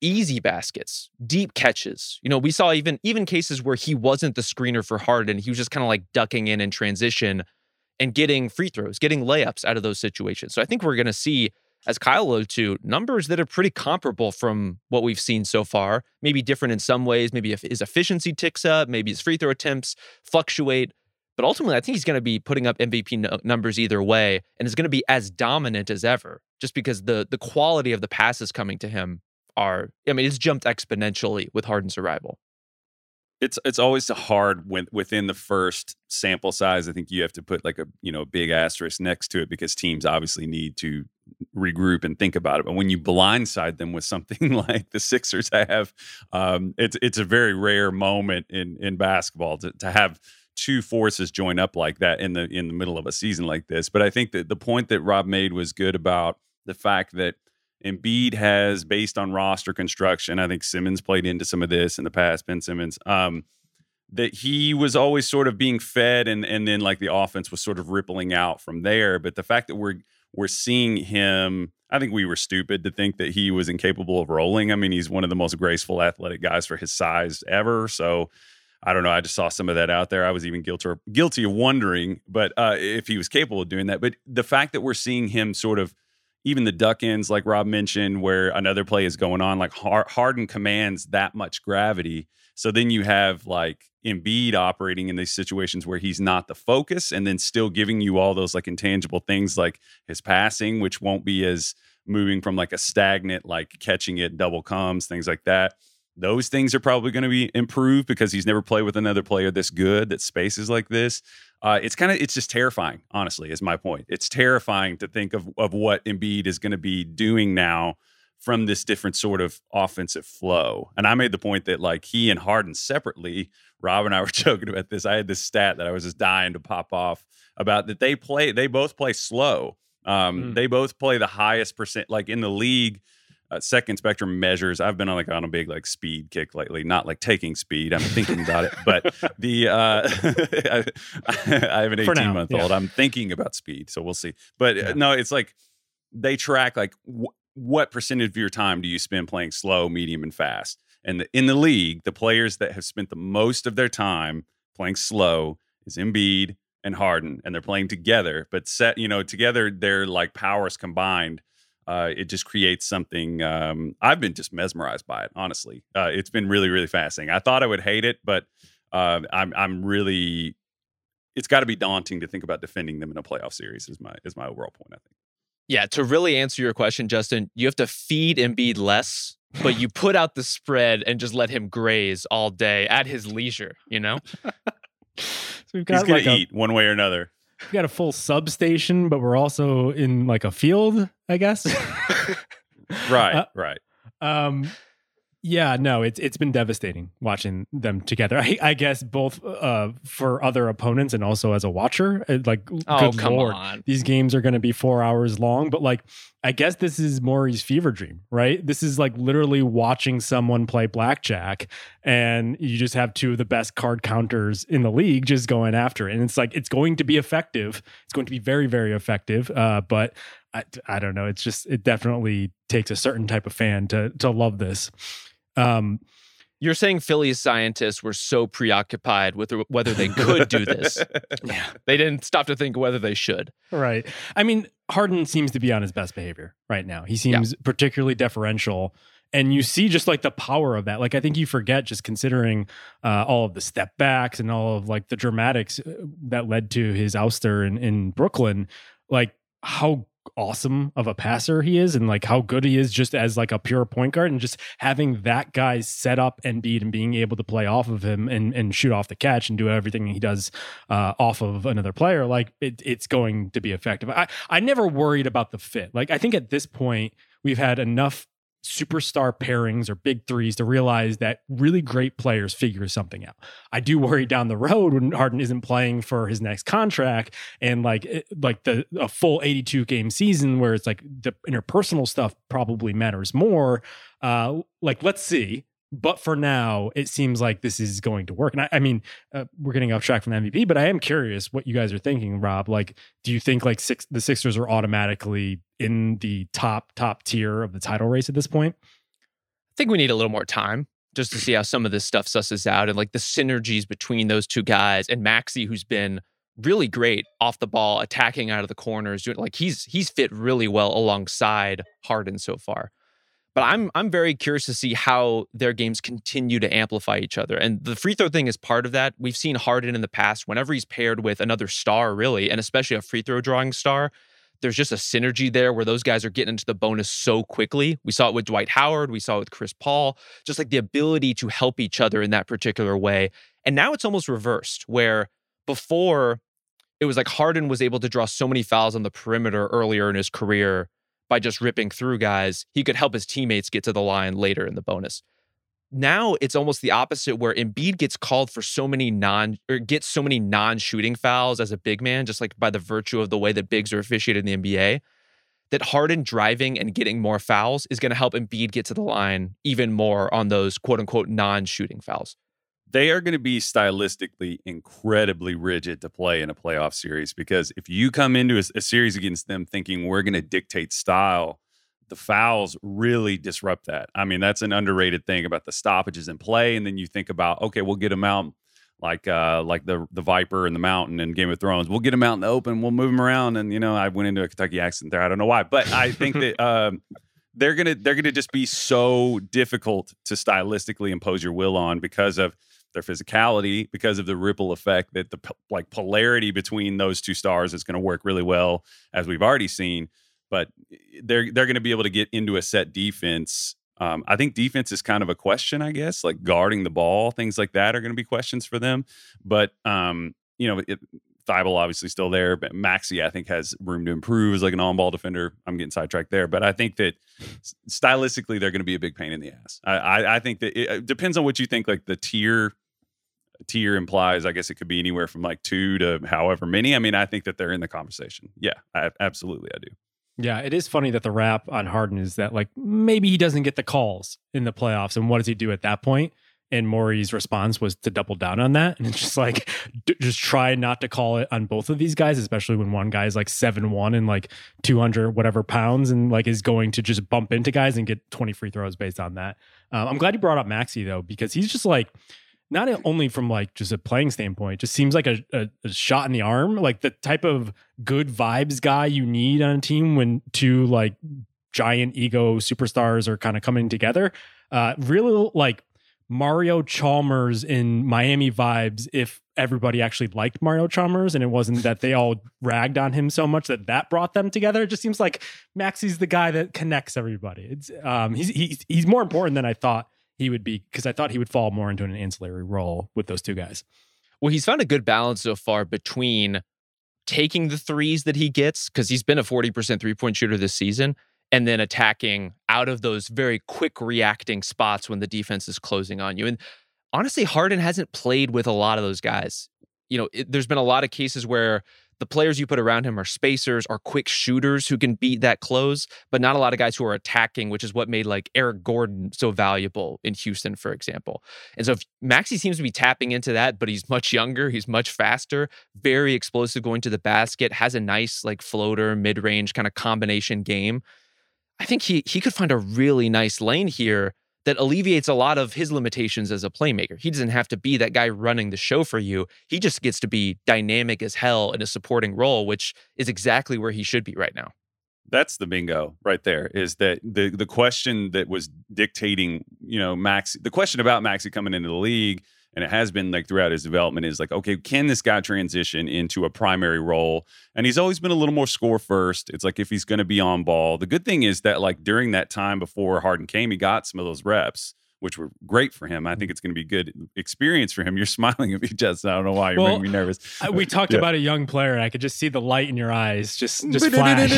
easy baskets, deep catches. You know, we saw even even cases where he wasn't the screener for Harden. He was just kind of like ducking in in transition and getting free throws, getting layups out of those situations. So I think we're going to see, as Kyle alluded to, numbers that are pretty comparable from what we've seen so far. Maybe different in some ways. Maybe if his efficiency ticks up, maybe his free throw attempts fluctuate. But ultimately, I think he's going to be putting up MVP no- numbers either way, and is going to be as dominant as ever, just because the the quality of the passes coming to him are. I mean, it's jumped exponentially with Harden's arrival. it's it's always hard when within the first sample size. I think you have to put like a you know big asterisk next to it because teams obviously need to regroup and think about it. But when you blindside them with something [laughs] like the Sixers have, um, it's it's a very rare moment in in basketball to, to have two forces join up like that in the in the middle of a season like this. But I think that the point that Rob made was good about the fact that Embiid has, based on roster construction, I think Simmons played into some of this in the past, Ben Simmons, um, that he was always sort of being fed and and then like the offense was sort of rippling out from there. But the fact that we're we're seeing him, I think we were stupid to think that he was incapable of rolling. I mean, he's one of the most graceful athletic guys for his size ever. So I don't know. I just saw some of that out there. I was even guilty guilty of wondering, but uh, if he was capable of doing that. But the fact that we're seeing him sort of even the duck ins, like Rob mentioned, where another play is going on, like Harden commands that much gravity. So then you have like Embiid operating in these situations where he's not the focus and then still giving you all those like intangible things like his passing, which won't be as moving from like a stagnant, like catching it double comes, things like that. Those things are probably going to be improved because he's never played with another player this good that spaces like this. Uh, it's kind of it's just terrifying, honestly, is my point. It's terrifying to think of of what Embiid is going to be doing now from this different sort of offensive flow. And I made the point that like he and Harden separately, Rob and I were [laughs] joking about this. I had this stat that I was just dying to pop off about that they play, they both play slow. Um, Mm. They both play the highest percent, like in the league. Uh, second spectrum measures. I've been on like on a big like speed kick lately. Not like taking speed. I'm thinking about it, but [laughs] the uh, I, [laughs] I have an 18 now, month yeah. old. I'm thinking about speed, so we'll see. But uh, no, it's like they track like wh- what percentage of your time do you spend playing slow, medium, and fast. And the, in the league, the players that have spent the most of their time playing slow is Embiid and Harden, and they're playing together. But set, you know, together their like powers combined, uh, it just creates something. Um, I've been just mesmerized by it. Honestly, uh, it's been really, really fascinating. I thought I would hate it, but uh, I'm I'm really. It's got to be daunting to think about defending them in a playoff series. Is my is my overall point. I think. Yeah, to really answer your question, Justin, you have to feed Embiid less, but you put out the spread and just let him graze all day at his leisure, you know? [laughs] So we've He's got gonna like a, eat one way or another. We've got a full substation, but we're also in like a field, I guess. [laughs] Right, Uh, right. Um, yeah, no, it's it's been devastating watching them together. [laughs] I, I guess both uh, for other opponents and also as a watcher. Like, Oh, good come lord, on. these games are going to be four hours long. But like, I guess this is Morey's fever dream, right? This is like literally watching someone play blackjack, and you just have two of the best card counters in the league just going after it. And it's like it's going to be effective. It's going to be very, very effective. Uh, but I, I don't know. It's just it definitely takes a certain type of fan to to love this. Um, You're saying Philly's scientists were so preoccupied with whether they could do this. [laughs] yeah, They didn't stop to think whether they should. right. I mean, Harden seems to be on his best behavior right now. He seems particularly deferential. And you see just like the power of that. Like, I think you forget just considering uh, all of the step backs and all of like the dramatics uh, that led to his ouster in, in Brooklyn, like how awesome of a passer he is and like how good he is just as like a pure point guard and just having that guy set up and beat and being able to play off of him and, and shoot off the catch and do everything he does uh, off of another player, like it, it's going to be effective. I, I never worried about the fit. Like I think at this point we've had enough superstar pairings or big threes to realize that really great players figure something out. I do worry down the road when Harden isn't playing for his next contract and like like the a full 82 game season where it's like the interpersonal stuff probably matters more. Uh, like let's see. But for now, it seems like this is going to work. And I, I mean, uh, we're getting off track from the MVP, but I am curious what you guys are thinking, Rob. Like, do you think like six the Sixers are automatically in the top top tier of the title race at this point? I think we need a little more time just to see how some of this stuff susses out and like the synergies between those two guys and Maxey, who's been really great off the ball, attacking out of the corners, doing like he's he's fit really well alongside Harden so far. But I'm I'm very curious to see how their games continue to amplify each other. And the free throw thing is part of that. We've seen Harden in the past whenever he's paired with another star, really, and especially a free throw drawing star. There's just a synergy there where those guys are getting into the bonus so quickly. We saw it with Dwight Howard, we saw it with Chris Paul, just like the ability to help each other in that particular way. And now it's almost reversed, where before it was like Harden was able to draw so many fouls on the perimeter earlier in his career by just ripping through guys, he could help his teammates get to the line later in the bonus. Now it's almost the opposite where Embiid gets called for so many non or gets so many non-shooting fouls as a big man, just like by the virtue of the way that bigs are officiated in the NBA, that Harden driving and getting more fouls is going to help Embiid get to the line even more on those quote unquote non-shooting fouls. They are going to be stylistically incredibly rigid to play in a playoff series because if you come into a, a series against them thinking we're going to dictate style, the fouls really disrupt that. I mean, that's an underrated thing about the stoppages in play. And then you think about, okay, we'll get them out like uh like the the Viper and the Mountain in Game of Thrones. We'll get them out in the open. We'll move them around. And you know, I went into a Kentucky accent there. I don't know why, but I think that [laughs] um, they're gonna they're gonna just be so difficult to stylistically impose your will on because of their physicality, because of the ripple effect that the like polarity between those two stars is going to work really well, as we've already seen. But they're they're going to be able to get into a set defense. Um, I think defense is kind of a question, I guess, like guarding the ball, things like that are going to be questions for them. But um, you know, it, Thybulle obviously still there, but Maxey I think has room to improve as like an on-ball defender. I'm getting sidetracked there, but I think that stylistically they're going to be a big pain in the ass. I, I, I think that it depends on what you think. Like the tier tier implies, I guess it could be anywhere from like two to however many. I mean, I think that they're in the conversation. Yeah, I, absolutely, I do. Yeah, it is funny that the rap on Harden is that like maybe he doesn't get the calls in the playoffs, and what does he do at that point? And Morey's response was to double down on that, [laughs] and it's just like d- just try not to call it on both of these guys, especially when one guy is like seven one and like two hundred whatever pounds, and like is going to just bump into guys and get twenty free throws based on that. Um, I'm glad you brought up Maxey though, because he's just like not only from like just a playing standpoint, just seems like a, a, a, shot in the arm, like the type of good vibes guy you need on a team when two like giant ego superstars are kind of coming together. Uh, really like Mario Chalmers in Miami vibes. If everybody actually liked Mario Chalmers and it wasn't that they all [laughs] ragged on him so much that that brought them together, it just seems like Maxey's the guy that connects everybody. It's um, he's he's he's more important than I thought he would be because I thought he would fall more into an ancillary role with those two guys. Well, he's found a good balance so far between taking the threes that he gets because he's been a 40% three point shooter this season and then attacking out of those very quick reacting spots when the defense is closing on you. And honestly, Harden hasn't played with a lot of those guys. You know, it, there's been a lot of cases where the players you put around him are spacers, are quick shooters who can beat that close, but not a lot of guys who are attacking, which is what made like Eric Gordon so valuable in Houston, for example. And so if Maxey seems to be tapping into that, but he's much younger, he's much faster, very explosive going to the basket, has a nice like floater, mid-range kind of combination game. I think he he could find a really nice lane here that alleviates a lot of his limitations as a playmaker. He doesn't have to be that guy running the show for you. He just gets to be dynamic as hell in a supporting role, which is exactly where he should be right now. That's the bingo right there. Is that the the question that was dictating, you know, Max the question about Maxey coming into the league and it has been like throughout his development is like okay can this guy transition into a primary role and he's always been a little more score first it's like if he's going to be on ball the good thing is that like during that time before harden came he got some of those reps which were great for him. I think it's going to be a good experience for him. You're [laughs] smiling at me, Justin. I don't know why you're well, making me nervous. we [laughs] talked yeah. about a young player, and I could just see the light in your eyes, just just [laughs] flash.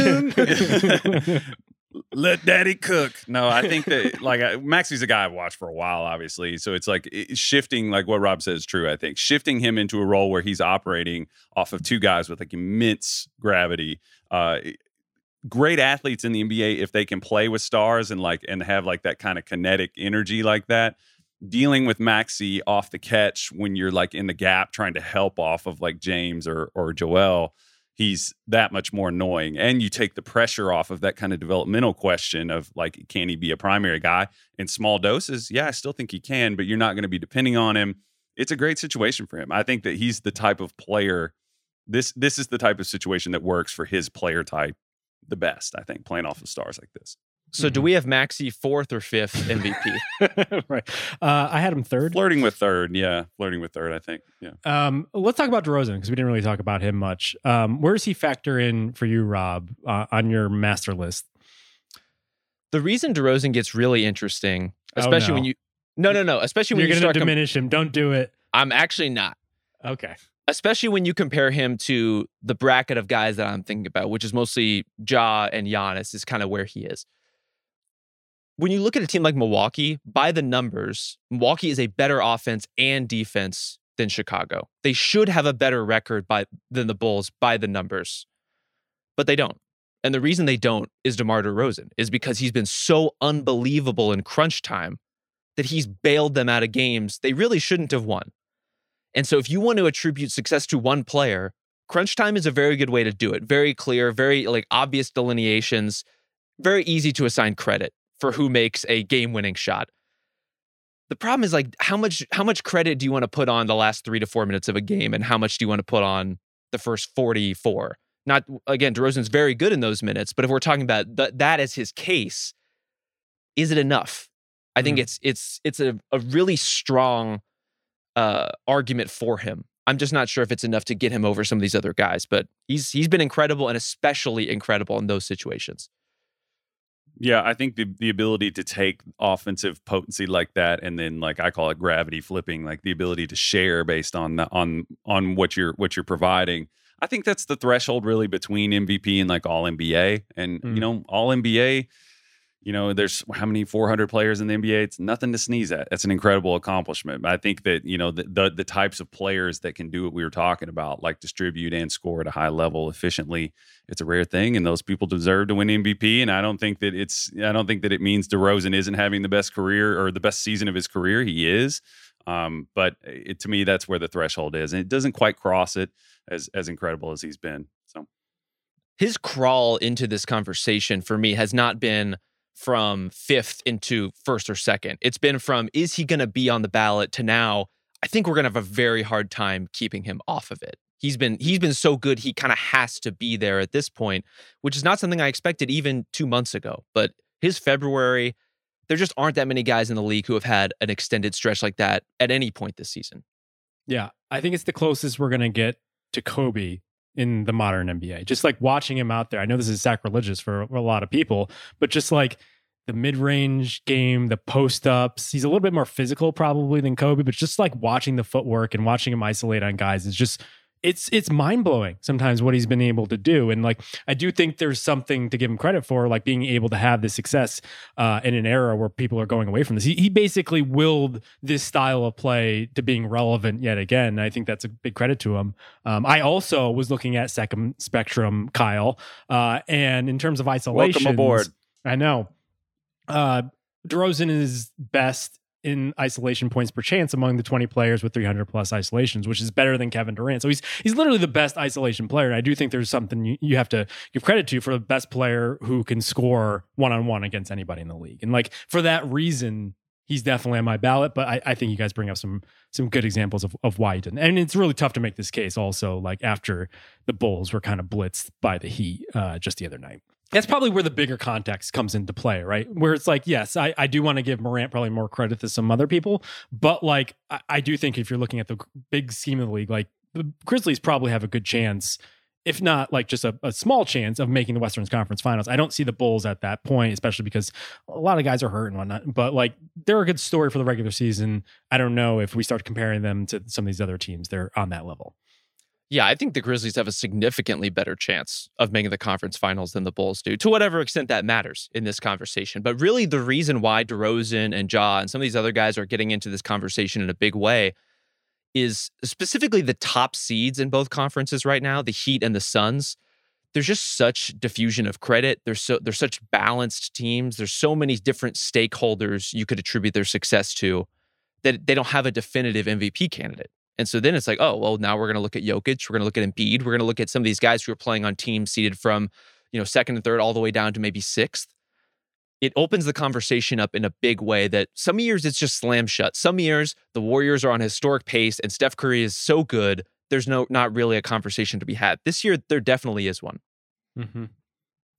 Let daddy cook. No, I think that like Maxey's a guy I've watched for a while, obviously. So it's like shifting, like what Rob says is true. I think shifting him into a role where he's operating off of two guys with like immense gravity. Uh, great athletes in the NBA if they can play with stars and like and have like that kind of kinetic energy like that. Dealing with Maxey off the catch when you're like in the gap trying to help off of like James or or Joel he's that much more annoying. And you take the pressure off of that kind of developmental question of like, can he be a primary guy in small doses? Yeah, I still think he can, but you're not going to be depending on him. It's a great situation for him. I think that he's the type of player. This this is the type of situation that works for his player type the best. I think playing off of stars like this. So do mm-hmm. we have Maxey fourth or fifth [laughs] MVP? right. Uh, I had him third. Flirting with third. Yeah. Flirting with third, I think. Yeah. Um, let's talk about DeRozan because we didn't really talk about him much. Um, where does he factor in for you, Rob, uh, on your master list? The reason DeRozan gets really interesting, especially oh, no. when you no, no, no, especially when you're you going to diminish com- him. Don't do it. I'm actually not. Okay. Especially when you compare him to the bracket of guys that I'm thinking about, which is mostly Ja and Giannis, is kind of where he is when you look at a team like Milwaukee, by the numbers, Milwaukee is a better offense and defense than Chicago. They should have a better record by than the Bulls by the numbers, but they don't. And the reason they don't is DeMar DeRozan is because he's been so unbelievable in crunch time that he's bailed them out of games they really shouldn't have won. And so if you want to attribute success to one player, crunch time is a very good way to do it. Very clear, very like obvious delineations, very easy to assign credit for who makes a game-winning shot. The problem is like how much how much credit do you want to put on the last 3 to 4 minutes of a game and how much do you want to put on the first 44? Not again, DeRozan's very good in those minutes, but if we're talking about th- that as his case, is it enough? I think mm-hmm. it's it's it's a, a really strong uh, argument for him. I'm just not sure if it's enough to get him over some of these other guys, but he's he's been incredible and especially incredible in those situations Yeah, I think the the ability to take offensive potency like that, and then like I call it gravity flipping, like the ability to share based on the, on on what you're what you're providing. I think that's the threshold really between MVP and like All NBA, and Mm. you know All NBA. You know, there's how many 400 players in the NBA? It's nothing to sneeze at. That's an incredible accomplishment. But I think that you know the, the the types of players that can do what we were talking about, like distribute and score at a high level efficiently, it's a rare thing, and those people deserve to win MVP. And I don't think that it's I don't think that it means DeRozan isn't having the best career or the best season of his career. He is, um, but it, to me, that's where the threshold is, and it doesn't quite cross it as as incredible as he's been. So his crawl into this conversation for me has not been from fifth into first or second. It's been from is he going to be on the ballot to now I think we're going to have a very hard time keeping him off of it. He's been he's been so good he kind of has to be there at this point, which is not something I expected even 2 months ago. But his February there just aren't that many guys in the league who have had an extended stretch like that at any point this season. Yeah, I think it's the closest we're going to get to Kobe in the modern NBA. Just like watching him out there. I know this is sacrilegious for a lot of people, but just like the mid-range game, the post-ups, he's a little bit more physical probably than Kobe, but just like watching the footwork and watching him isolate on guys is just it's it's mind-blowing sometimes what he's been able to do. And like i do think there's something to give him credit for like being able to have this success uh, in an era where people are going away from this. He, he basically willed this style of play to being relevant yet again. I think that's a big credit to him. Um, i also was looking at second spectrum kyle uh, and in terms of isolation welcome aboard. i know uh, DeRozan is best in isolation points per chance among the 20 players with 300 plus isolations, which is better than Kevin Durant. So he's he's literally the best isolation player. And I do think there's something you, you have to give credit to for the best player who can score one on one against anybody in the league. And like for that reason, he's definitely on my ballot. But I, I think you guys bring up some some good examples of, of why he didn't. And it's really tough to make this case also, like after the Bulls were kind of blitzed by the Heat uh, just the other night that's probably where the bigger context comes into play, right? Where it's like, yes, I, I do want to give Morant probably more credit than some other people, but like I, I do think if you're looking at the big scheme of the league, like the Grizzlies probably have a good chance, if not like just a, a small chance of making the Western Conference Finals. I don't see the Bulls at that point, especially because a lot of guys are hurt and whatnot. But like they're a good story for the regular season. I don't know if we start comparing them to some of these other teams, they're on that level. Yeah, I think the Grizzlies have a significantly better chance of making the conference finals than the Bulls do, to whatever extent that matters in this conversation. But really, the reason why DeRozan and Ja and some of these other guys are getting into this conversation in a big way is specifically the top seeds in both conferences right now, the Heat and the Suns. There's just such diffusion of credit. There's so there's such balanced teams. There's so many different stakeholders you could attribute their success to that they don't have a definitive MVP candidate. And so then it's like, oh, well, now we're going to look at Jokic. We're going to look at Embiid. We're going to look at some of these guys who are playing on teams seated from, you know, second and third all the way down to maybe sixth. It opens the conversation up in a big way that some years it's just slam shut. Some years the Warriors are on historic pace and Steph Curry is so good, there's no not really a conversation to be had. This year there definitely is one. Mm-hmm.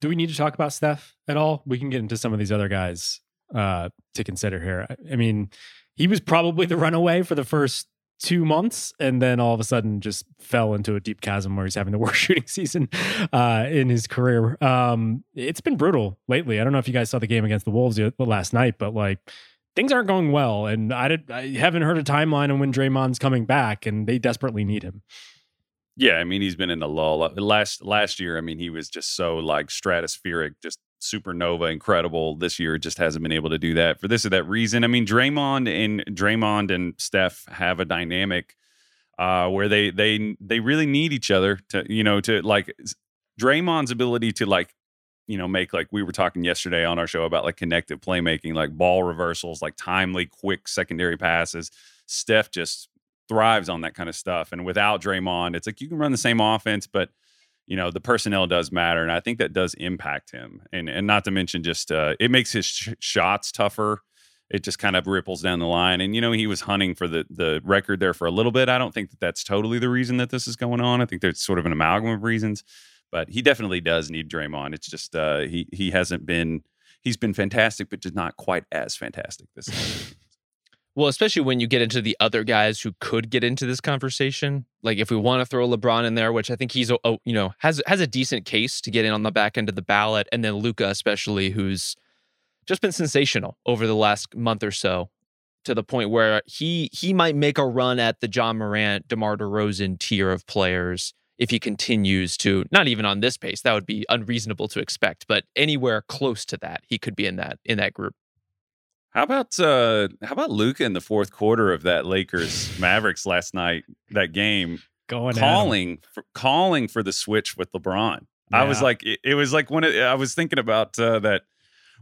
Do we need to talk about Steph at all? We can get into some of these other guys uh, to consider here. I, I mean, he was probably the runaway for the first two months and then all of a sudden just fell into a deep chasm where he's having the [laughs] worst shooting season uh, in his career. Um, it's been brutal lately. I don't know if you guys saw the game against the Wolves last night, but like things aren't going well. And I, did, I haven't heard a timeline on when Draymond's coming back, and they desperately need him. Yeah, I mean he's been in a lull. Last last year, I mean he was just so like stratospheric, just supernova, incredible. This year just hasn't been able to do that for this or that reason. I mean Draymond and Draymond and Steph have a dynamic uh, where they they they really need each other to you know to like Draymond's ability to like you know make like we were talking yesterday on our show about like connective playmaking, like ball reversals, like timely, quick secondary passes. Steph just thrives on that kind of stuff. And without Draymond, it's like you can run the same offense, but you know the personnel does matter, and I think that does impact him. And and not to mention just uh, it makes his sh- shots tougher. It just kind of ripples down the line. And you know he was hunting for the the record there for a little bit. I don't think that that's totally the reason that this is going on. I think there's sort of an amalgam of reasons, but he definitely does need Draymond. It's just uh, he he hasn't been he's been fantastic, but just not quite as fantastic this season. Well, especially when you get into the other guys who could get into this conversation. Like if we want to throw LeBron in there, which I think he's a, you know has has a decent case to get in on the back end of the ballot, and then Luka especially, who's just been sensational over the last month or so to the point where he he might make a run at the Ja Morant, DeMar DeRozan tier of players if he continues to not even on this pace. That would be unreasonable to expect, but anywhere close to that, he could be in that in that group. How about uh how about Luka in the fourth quarter of that Lakers [laughs] Mavericks last night? That game Going calling for, calling for the switch with LeBron. I was like, it, it was like when it, I was thinking about uh, that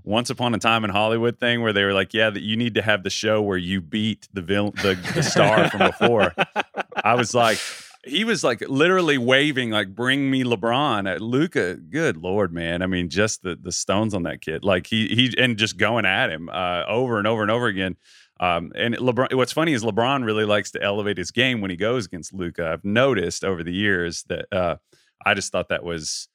once upon a time in Hollywood thing where they were like, yeah, that you need to have the show where you beat the villain, the, the star from before. [laughs] I was like, he was like literally waving, like, bring me LeBron at Luka. Good Lord, man. I mean, just the the stones on that kid. Like he he and just going at him uh, over and over and over again. Um, and LeBron, what's funny is LeBron really likes to elevate his game when he goes against Luka. I've noticed over the years that uh, I just thought that was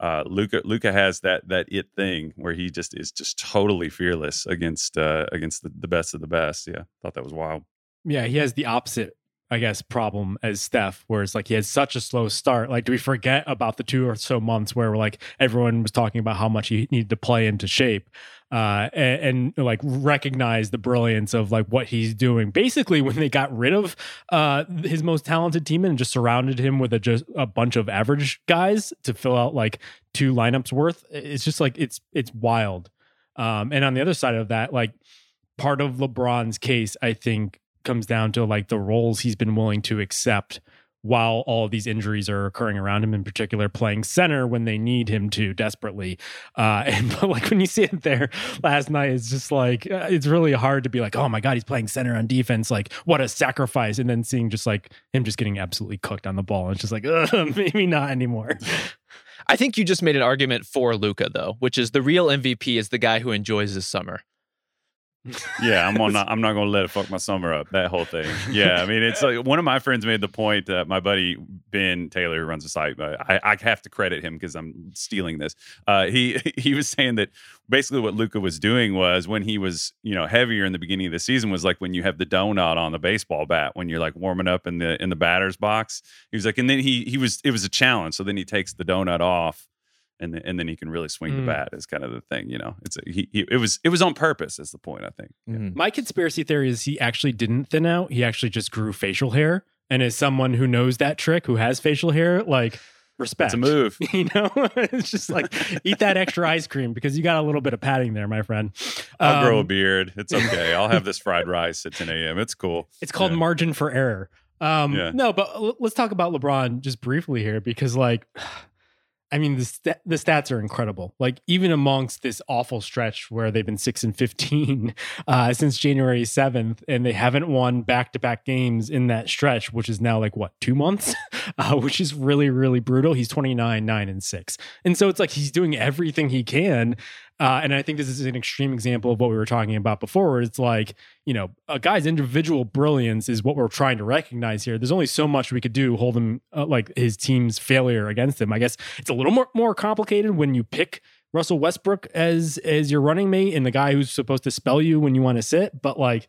uh, Luka. Luka has that that it thing where he just is just totally fearless against uh, against the, the best of the best. Yeah, thought that was wild. Yeah, he has the opposite, I guess, problem as Steph, where it's like he had such a slow start. Like, do we forget about the two or so months where we're like everyone was talking about how much he needed to play into shape, uh, and, and like recognize the brilliance of like what he's doing. Basically, when they got rid of uh his most talented team and just surrounded him with a just a bunch of average guys to fill out like two lineups worth, it's just like it's it's wild. Um, and on the other side of that, like part of LeBron's case, I think, comes down to like the roles he's been willing to accept while all these injuries are occurring around him, in particular playing center when they need him to desperately. Uh, [laughs] and but like when you see it there last night, it's just like uh, it's really hard to be like, oh my god, he's playing center on defense. Like what a sacrifice! And then seeing just like him just getting absolutely cooked on the ball, and it's just like [laughs] maybe not anymore. [laughs] I think you just made an argument for Luka though, which is the real MVP is the guy who enjoys his summer. Yeah, I'm on. [laughs] I'm not going to let it fuck my summer up. That whole thing. Yeah, I mean, it's like one of my friends made the point. Uh, my buddy Ben Taylor, who runs the site, but I, I have to credit him because I'm stealing this. Uh, he [laughs] he was saying that basically what Luka was doing was when he was you know heavier in the beginning of the season was like when you have the donut on the baseball bat when you're like warming up in the in the batter's box. He was like, and then he he was it was a challenge. So then he takes the donut off and then, and then he can really swing the Mm. bat is kind of the thing, you know. It's a, he, he it was it was on purpose. Is the point I think. Yeah. Mhm. My conspiracy theory is he actually didn't thin out. He actually just grew facial hair. And as someone who knows that trick, who has facial hair, like respect. It's a move. [laughs] You know, [laughs] it's just like eat that extra ice cream because you got a little bit of padding there, my friend. I'll grow a Um, beard. It's [laughs] okay. I'll have this fried rice at 10 a.m. It's cool. It's called Yeah. margin for error. Um, Yeah. No, but l- let's talk about LeBron just briefly here because, like, I mean, the sta the stats are incredible. Like, even amongst this awful stretch where they've been six and fifteen [laughs] uh, since January seventh, and they haven't won back to back games in that stretch, which is now like what two months, [laughs] uh, which is really really brutal. He's twenty nine nine and six, and so it's like he's doing everything he can. Uh, and I think this is an extreme example of what we were talking about before, it's like, you know, a guy's individual brilliance is what we're trying to recognize here. There's only so much we could do hold him, uh, like his team's failure against him. I guess it's a little more more complicated when you pick Russell Westbrook as as your running mate and the guy who's supposed to spell you when you want to sit. But like,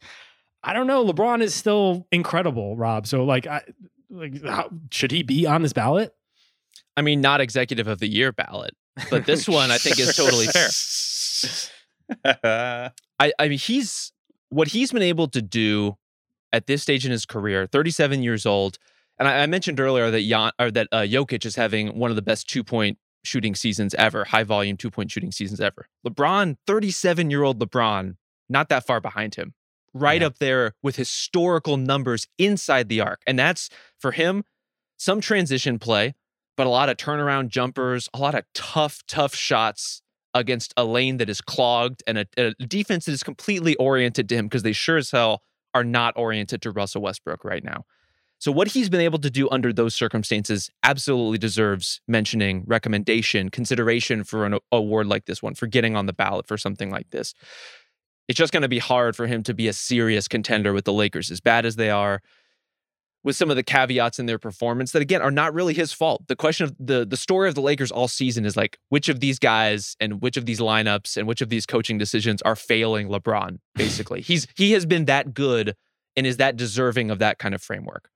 I don't know. LeBron is still incredible, Rob. So like, I like, how, should he be on this ballot? I mean, not executive of the year ballot, but this [laughs] one I think is totally fair. [laughs] I, I mean, he's what he's been able to do at this stage in his career, 37 years old. And I, I mentioned earlier that Jan, or that uh, Jokic is having one of the best two point shooting seasons ever, high volume two point shooting seasons ever. LeBron, 37 year old LeBron, not that far behind him, right Yeah. up there with historical numbers inside the arc. And that's for him some transition play, but a lot of turnaround jumpers, a lot of tough, tough shots against a lane that is clogged and a, a defense that is completely oriented to him because they sure as hell are not oriented to Russell Westbrook right now. So what he's been able to do under those circumstances absolutely deserves mentioning, recommendation, consideration for an award like this one, for getting on the ballot for something like this. It's just going to be hard for him to be a serious contender with the Lakers, as bad as they are, with some of the caveats in their performance that again are not really his fault. The question of the the story of the Lakers all season is like which of these guys and which of these lineups and which of these coaching decisions are failing LeBron. [sighs] Basically, he's he has been that good and is that deserving of that kind of framework.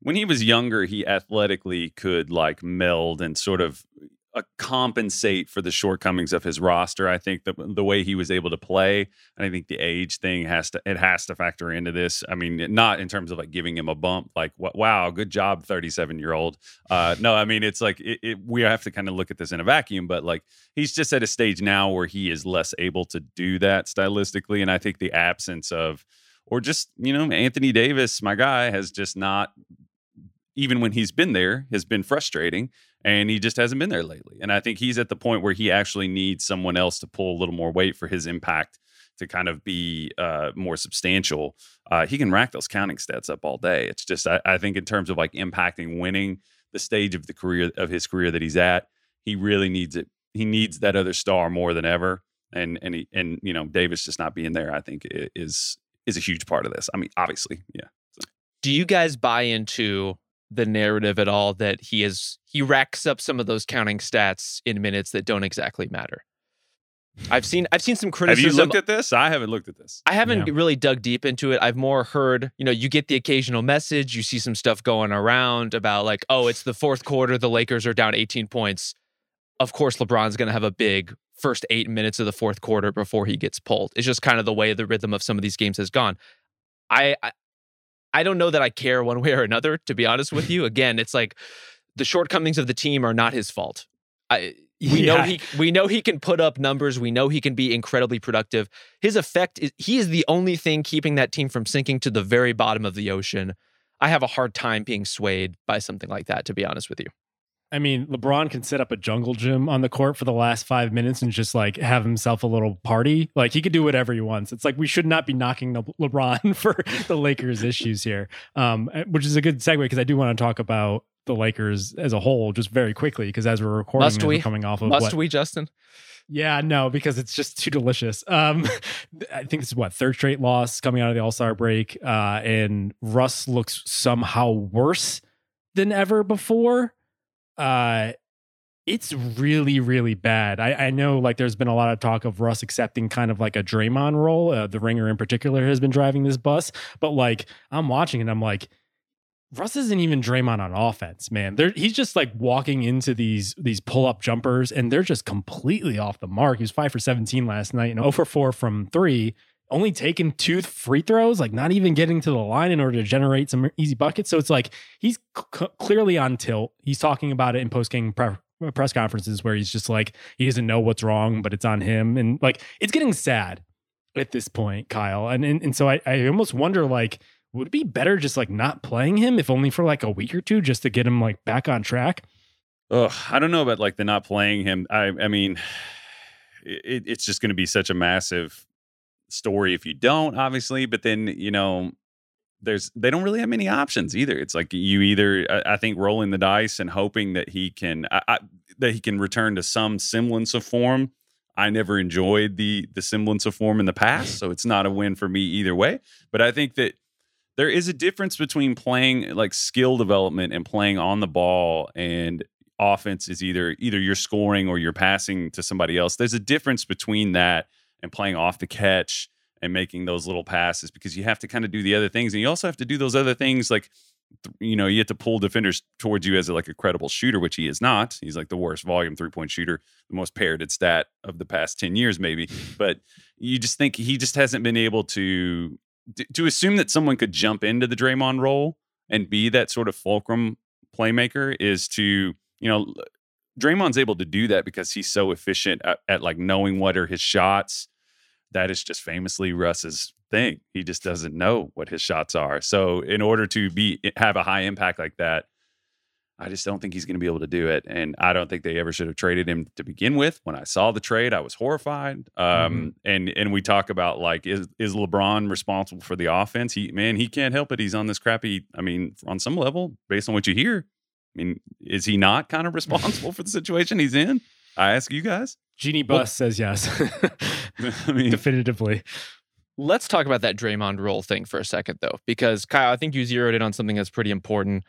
when he was younger, he athletically could like meld and sort of uh, compensate for the shortcomings of his roster. I think the the way he was able to play, and I think the age thing has to it has to factor into this. I mean, not in terms of like giving him a bump, like wow, good job, thirty seven year old. Uh, no, I mean it's like it, it, we have to kind of look at this in a vacuum, but like he's just at a stage now where he is less able to do that stylistically, and I think the absence of or just you know Anthony Davis, my guy, has just not even when he's been there has been frustrating and he just hasn't been there lately. And I think he's at the point where he actually needs someone else to pull a little more weight for his impact to kind of be uh, more substantial. Uh, he can rack those counting stats up all day. It's just I, I, think in terms of like impacting winning the stage of the career of his career that he's at, he really needs it. He needs that other star more than ever. And and he, and you know Davis just not being there, I think is is a huge part of this. I mean, obviously, yeah. So. Do you guys buy into the narrative at all that he is he racks up some of those counting stats in minutes that don't exactly matter. I've seen I've seen some criticism. Have you looked at this? I haven't looked at this. I haven't yeah. really dug deep into it. I've more heard, you know, you get the occasional message, you see some stuff going around about like, oh, it's the fourth quarter, the Lakers are down 18 points. Of course, LeBron's going to have a big first 8 minutes of the fourth quarter before he gets pulled. It's just kind of the way the rhythm of some of these games has gone. I, I I don't know that I care one way or another, to be honest with you. Again, it's like the shortcomings of the team are not his fault. I, we yeah. know he we know he can put up numbers. We know he can be incredibly productive. His effect is he is the only thing keeping that team from sinking to the very bottom of the ocean. I have a hard time being swayed by something like that, to be honest with you. I mean, LeBron can set up a jungle gym on the court for the last five minutes and just like have himself a little party. Like he could do whatever he wants. It's like we should not be knocking the [laughs] LeBron for [laughs] the Lakers' issues here, um, eh, which is a good segue because I do want to talk about the Lakers as a whole just very quickly because as we're recording, Must we? coming off of Must what, we, Justin? Yeah, no, because it's just too delicious. Um, [laughs] I think this is what third straight loss coming out of the All Star break, uh, and Russ looks somehow worse than ever before uh it's really really bad. I, I know like there's been a lot of talk of russ accepting kind of like a draymond role uh, the ringer in particular has been driving this bus but like i'm watching and i'm like russ isn't even draymond on offense man. They're, he's just like walking into these these pull-up jumpers and they're just completely off the mark. He was 5 for 17 last night and 0 for 4 from 3 only taking two free throws, like not even getting to the line in order to generate some easy buckets. So it's like he's c- clearly on tilt. He's talking about it in post game pre- uh, press conferences where he's just like he doesn't know what's wrong, but it's on him, and like it's getting sad at this point, Kyle. And and, and so I, I almost wonder like would it be better just like not playing him if only for like a week or two just to get him like back on track? Oh, I don't know about like the not playing him. I I mean. [sighs] It, it's just going to be such a massive story if you don't, obviously. But then, you know, there's they don't really have many options either. It's like you either I, I think rolling the dice and hoping that he can I, I, that he can return to some semblance of form. I never enjoyed the the semblance of form in the past, so it's not a win for me either way. But I think that there is a difference between playing like skill development and playing on the ball and offense is either either you're scoring or you're passing to somebody else. There's a difference between that and playing off the catch and making those little passes because you have to kind of do the other things and you also have to do those other things like you know you have to pull defenders towards you as like a credible shooter which he is not. He's like the worst volume three point shooter the most parroted stat of the past 10 years maybe but you just think he just hasn't been able to to assume that someone could jump into the Draymond role and be that sort of fulcrum playmaker is to you know Draymond's able to do that because he's so efficient at, at like knowing what are his shots that is just famously Russ's thing. He just doesn't know what his shots are. So in order to be have a high impact like that, I just don't think he's going to be able to do it. And I don't think they ever should have traded him to begin with. When I saw the trade, I was horrified. Um, mm-hmm. and and we talk about like is is LeBron responsible for the offense? He man, he can't help it. He's on this crappy. I mean, on some level, based on what you hear, I mean, is he not kind of [laughs] responsible for the situation he's in? I ask you guys. Jeanie Buss well, says yes. [laughs] [laughs] I mean, definitively. Let's talk about that Draymond role thing for a second, though, because Kyle, I think you zeroed in on something that's pretty important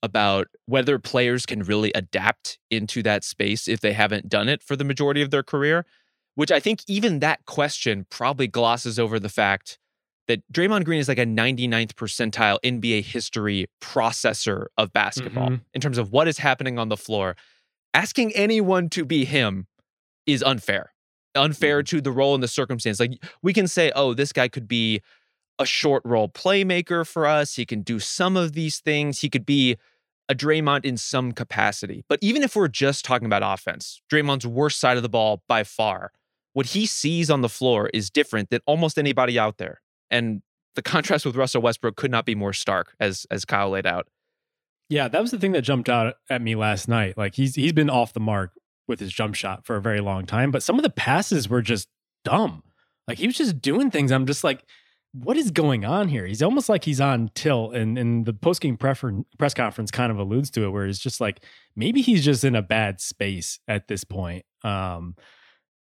about whether players can really adapt into that space if they haven't done it for the majority of their career. Which I think even that question probably glosses over the fact that Draymond Green is like a 99th percentile NBA history processor of basketball mm-hmm. in terms of what is happening on the floor asking anyone to be him is unfair. Unfair mm. to the role and the circumstance. Like we can say, oh, this guy could be a short role playmaker for us. He can do some of these things. He could be a Draymond in some capacity. But even if we're just talking about offense, Draymond's worst side of the ball by far, what he sees on the floor is different than almost anybody out there. And the contrast with Russell Westbrook could not be more stark, as as Kyle laid out. Yeah, that was the thing that jumped out at me last night. Like he's he's been off the mark with his jump shot for a very long time, but some of the passes were just dumb. Like he was just doing things. I'm just like, what is going on here? He's almost like he's on tilt, and and the post game press conference kind of alludes to it, where it's just like maybe he's just in a bad space at this point. Um,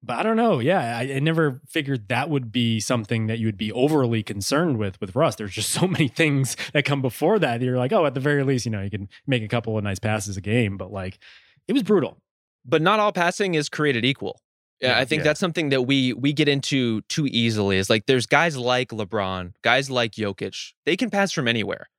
but I don't know. Yeah, I, I, never figured that would be something that you would be overly concerned with with Russ. There's just [laughs] so many things that come before that. You're like, oh, at the very least, you know, you can make a couple of nice passes a game, but like it was brutal. But not all passing is created equal. Yeah, I think yeah. that's something that we we get into too easily. Is like there's guys like LeBron, guys like Jokic. They can pass from anywhere.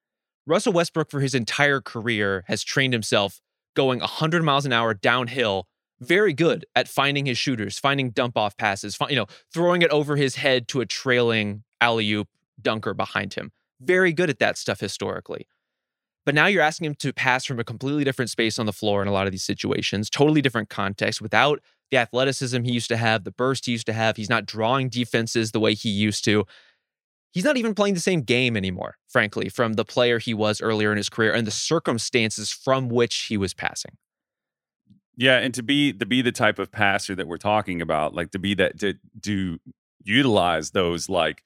Russell Westbrook, for his entire career, has trained himself going 100 miles an hour downhill very good at finding his shooters, finding dump off passes, you know, throwing it over his head to a trailing alley oop dunker behind him. Very good at that stuff historically. But now you're asking him to pass from a completely different space on the floor in a lot of these situations, totally different context without the athleticism he used to have, the burst he used to have. He's not drawing defenses the way he used to. He's not even playing the same game anymore, frankly, from the player he was earlier in his career and the circumstances from which he was passing. Yeah, and to be to be the type of pastor that we're talking about, like to be that to do utilize those like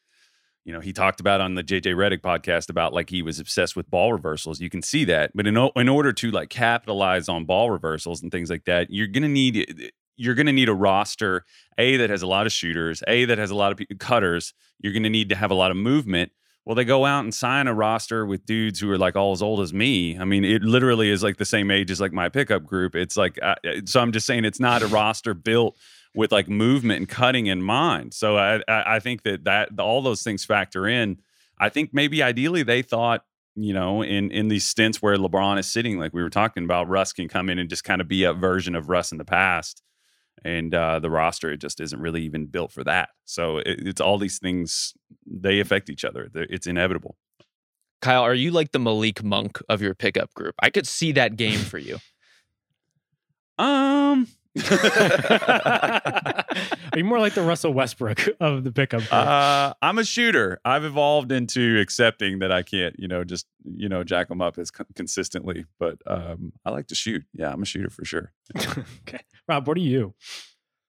you know, he talked about on the JJ Redick podcast about like he was obsessed with ball reversals. You can see that, but in in order to like capitalize on ball reversals and things like that, you're gonna need eh, eh, you're gonna need a roster a that has a lot of shooters, a that has a lot of cutters. You're gonna need to have a lot of movement, well, they go out and sign a roster with dudes who are like all as old as me. I mean, it literally is like the same age as like my pickup group. It's like, uh, so I'm just saying it's not a roster built with like movement and cutting in mind. So I, I think that that all those things factor in. I think maybe ideally they thought, you know, in in these stints where LeBron is sitting, like we were talking about, Russ can come in and just kind of be a version of Russ in the past and uh, the roster it just isn't really even built for that. So it, it's all these things they affect each other. It's inevitable. Kyle, are you like the Malik Monk of your pickup group? I could see that game for you. [laughs] Um, Are you more like the Russell Westbrook of the pickup? Uh, I'm a shooter. I've evolved into accepting that I can't, you know, just you know, jack them up as co- consistently. But um, I like to shoot. Yeah, I'm a shooter for sure. [laughs] okay, Rob, what are you?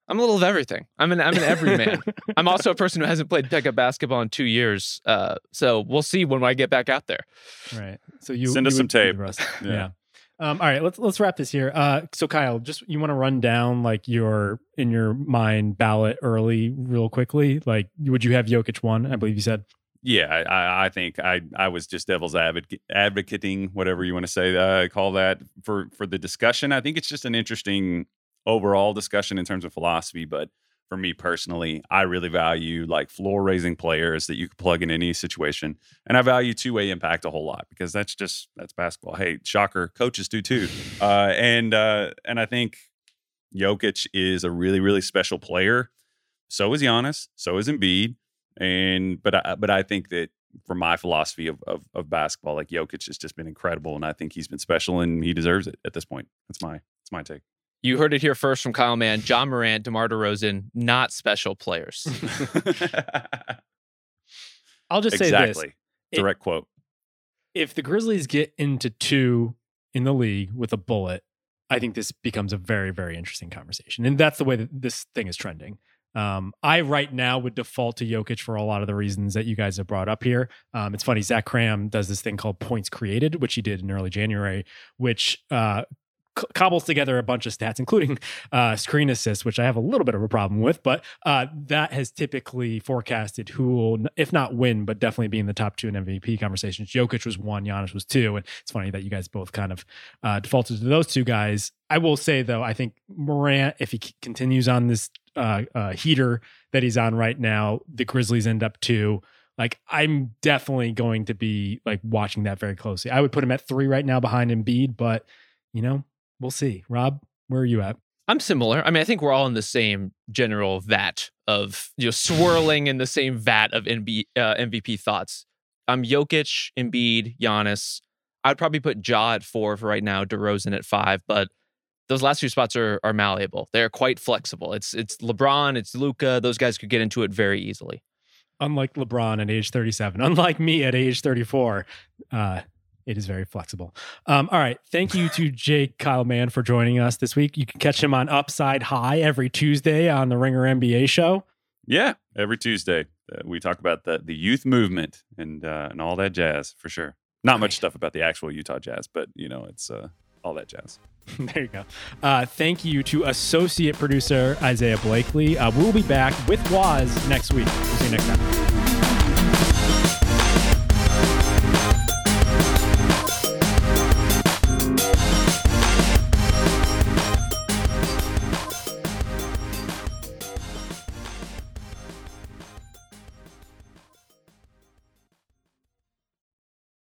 I'm a little of everything. I'm an I'm an everyman. [laughs] I'm also a person who hasn't played pickup basketball in two years. Uh, so we'll see when I get back out there. Right. So you send you us some tape. [laughs] Yeah. yeah. Um, all right, let's let's wrap this here. Uh, so Kyle, just you want to run down like your in your mind ballot early, real quickly. Like, would you have Jokic one? I believe you said. Yeah, I, I think I I was just devil's advocate, advocating, whatever you want to say, uh, call that for for the discussion. I think it's just an interesting overall discussion in terms of philosophy, but for me personally, I really value like floor raising players that you can plug in any situation. And I value two way impact a whole lot because that's just that's basketball. Hey, shocker, coaches do too. Uh, and uh, and I think Jokic is a really, really special player. So is Giannis, so is Embiid. And but I but I think that for my philosophy of, of, of basketball, like Jokic has just been incredible, and I think he's been special, and he deserves it at this point. That's my that's my take. You heard it here first from Kyle Mann. Ja Morant, DeMar DeRozan, not special players. [laughs] I'll just say exactly. this. Direct it, quote. If the Grizzlies get into two in the league with a bullet, I think this becomes a very, very interesting conversation. And that's the way that this thing is trending. Um, I right now would default to Jokic for a lot of the reasons that you guys have brought up here. Um, it's funny, Zach Kram does this thing called points created, which he did in early January, which uh, cobbles together a bunch of stats, including uh, screen assists, which I have a little bit of a problem with, but uh, that has typically forecasted who will, if not win, but definitely be in the top two in MVP conversations. Jokic was one, Giannis was two, and it's funny that you guys both kind of uh, defaulted to those two guys. I will say though, I think Morant, if he continues on this uh, uh, heater that he's on right now, the Grizzlies end up two like I'm definitely going to be like watching that very closely. I would put him at three right now behind Embiid, but you know, we'll see. Rob, Where are you at? I'm similar. I mean, I think we're all in the same general vat of you know swirling in the same vat of NB, uh, MVP thoughts. I'm Jokic, Embiid, Giannis. I'd probably put Ja at four for right now, DeRozan at five, but those last few spots are are malleable. They're quite flexible. It's it's LeBron, it's Luka. Those guys could get into it very easily. Unlike LeBron at age 37, unlike me at age 34, uh, it is very flexible. Um, all right. Thank you to [laughs] J. Kyle Mann for joining us this week. You can catch him on Upside High every Tuesday on the Ringer NBA show. Yeah, every Tuesday uh, we talk about the the youth movement and uh, and all that jazz for sure. Not much stuff about the actual Utah Jazz, but you know it's uh, all that jazz. [laughs] there you go. Uh, thank you to associate producer Isaiah Blakely. Uh, we'll be back with Waz next week. We'll see you next time.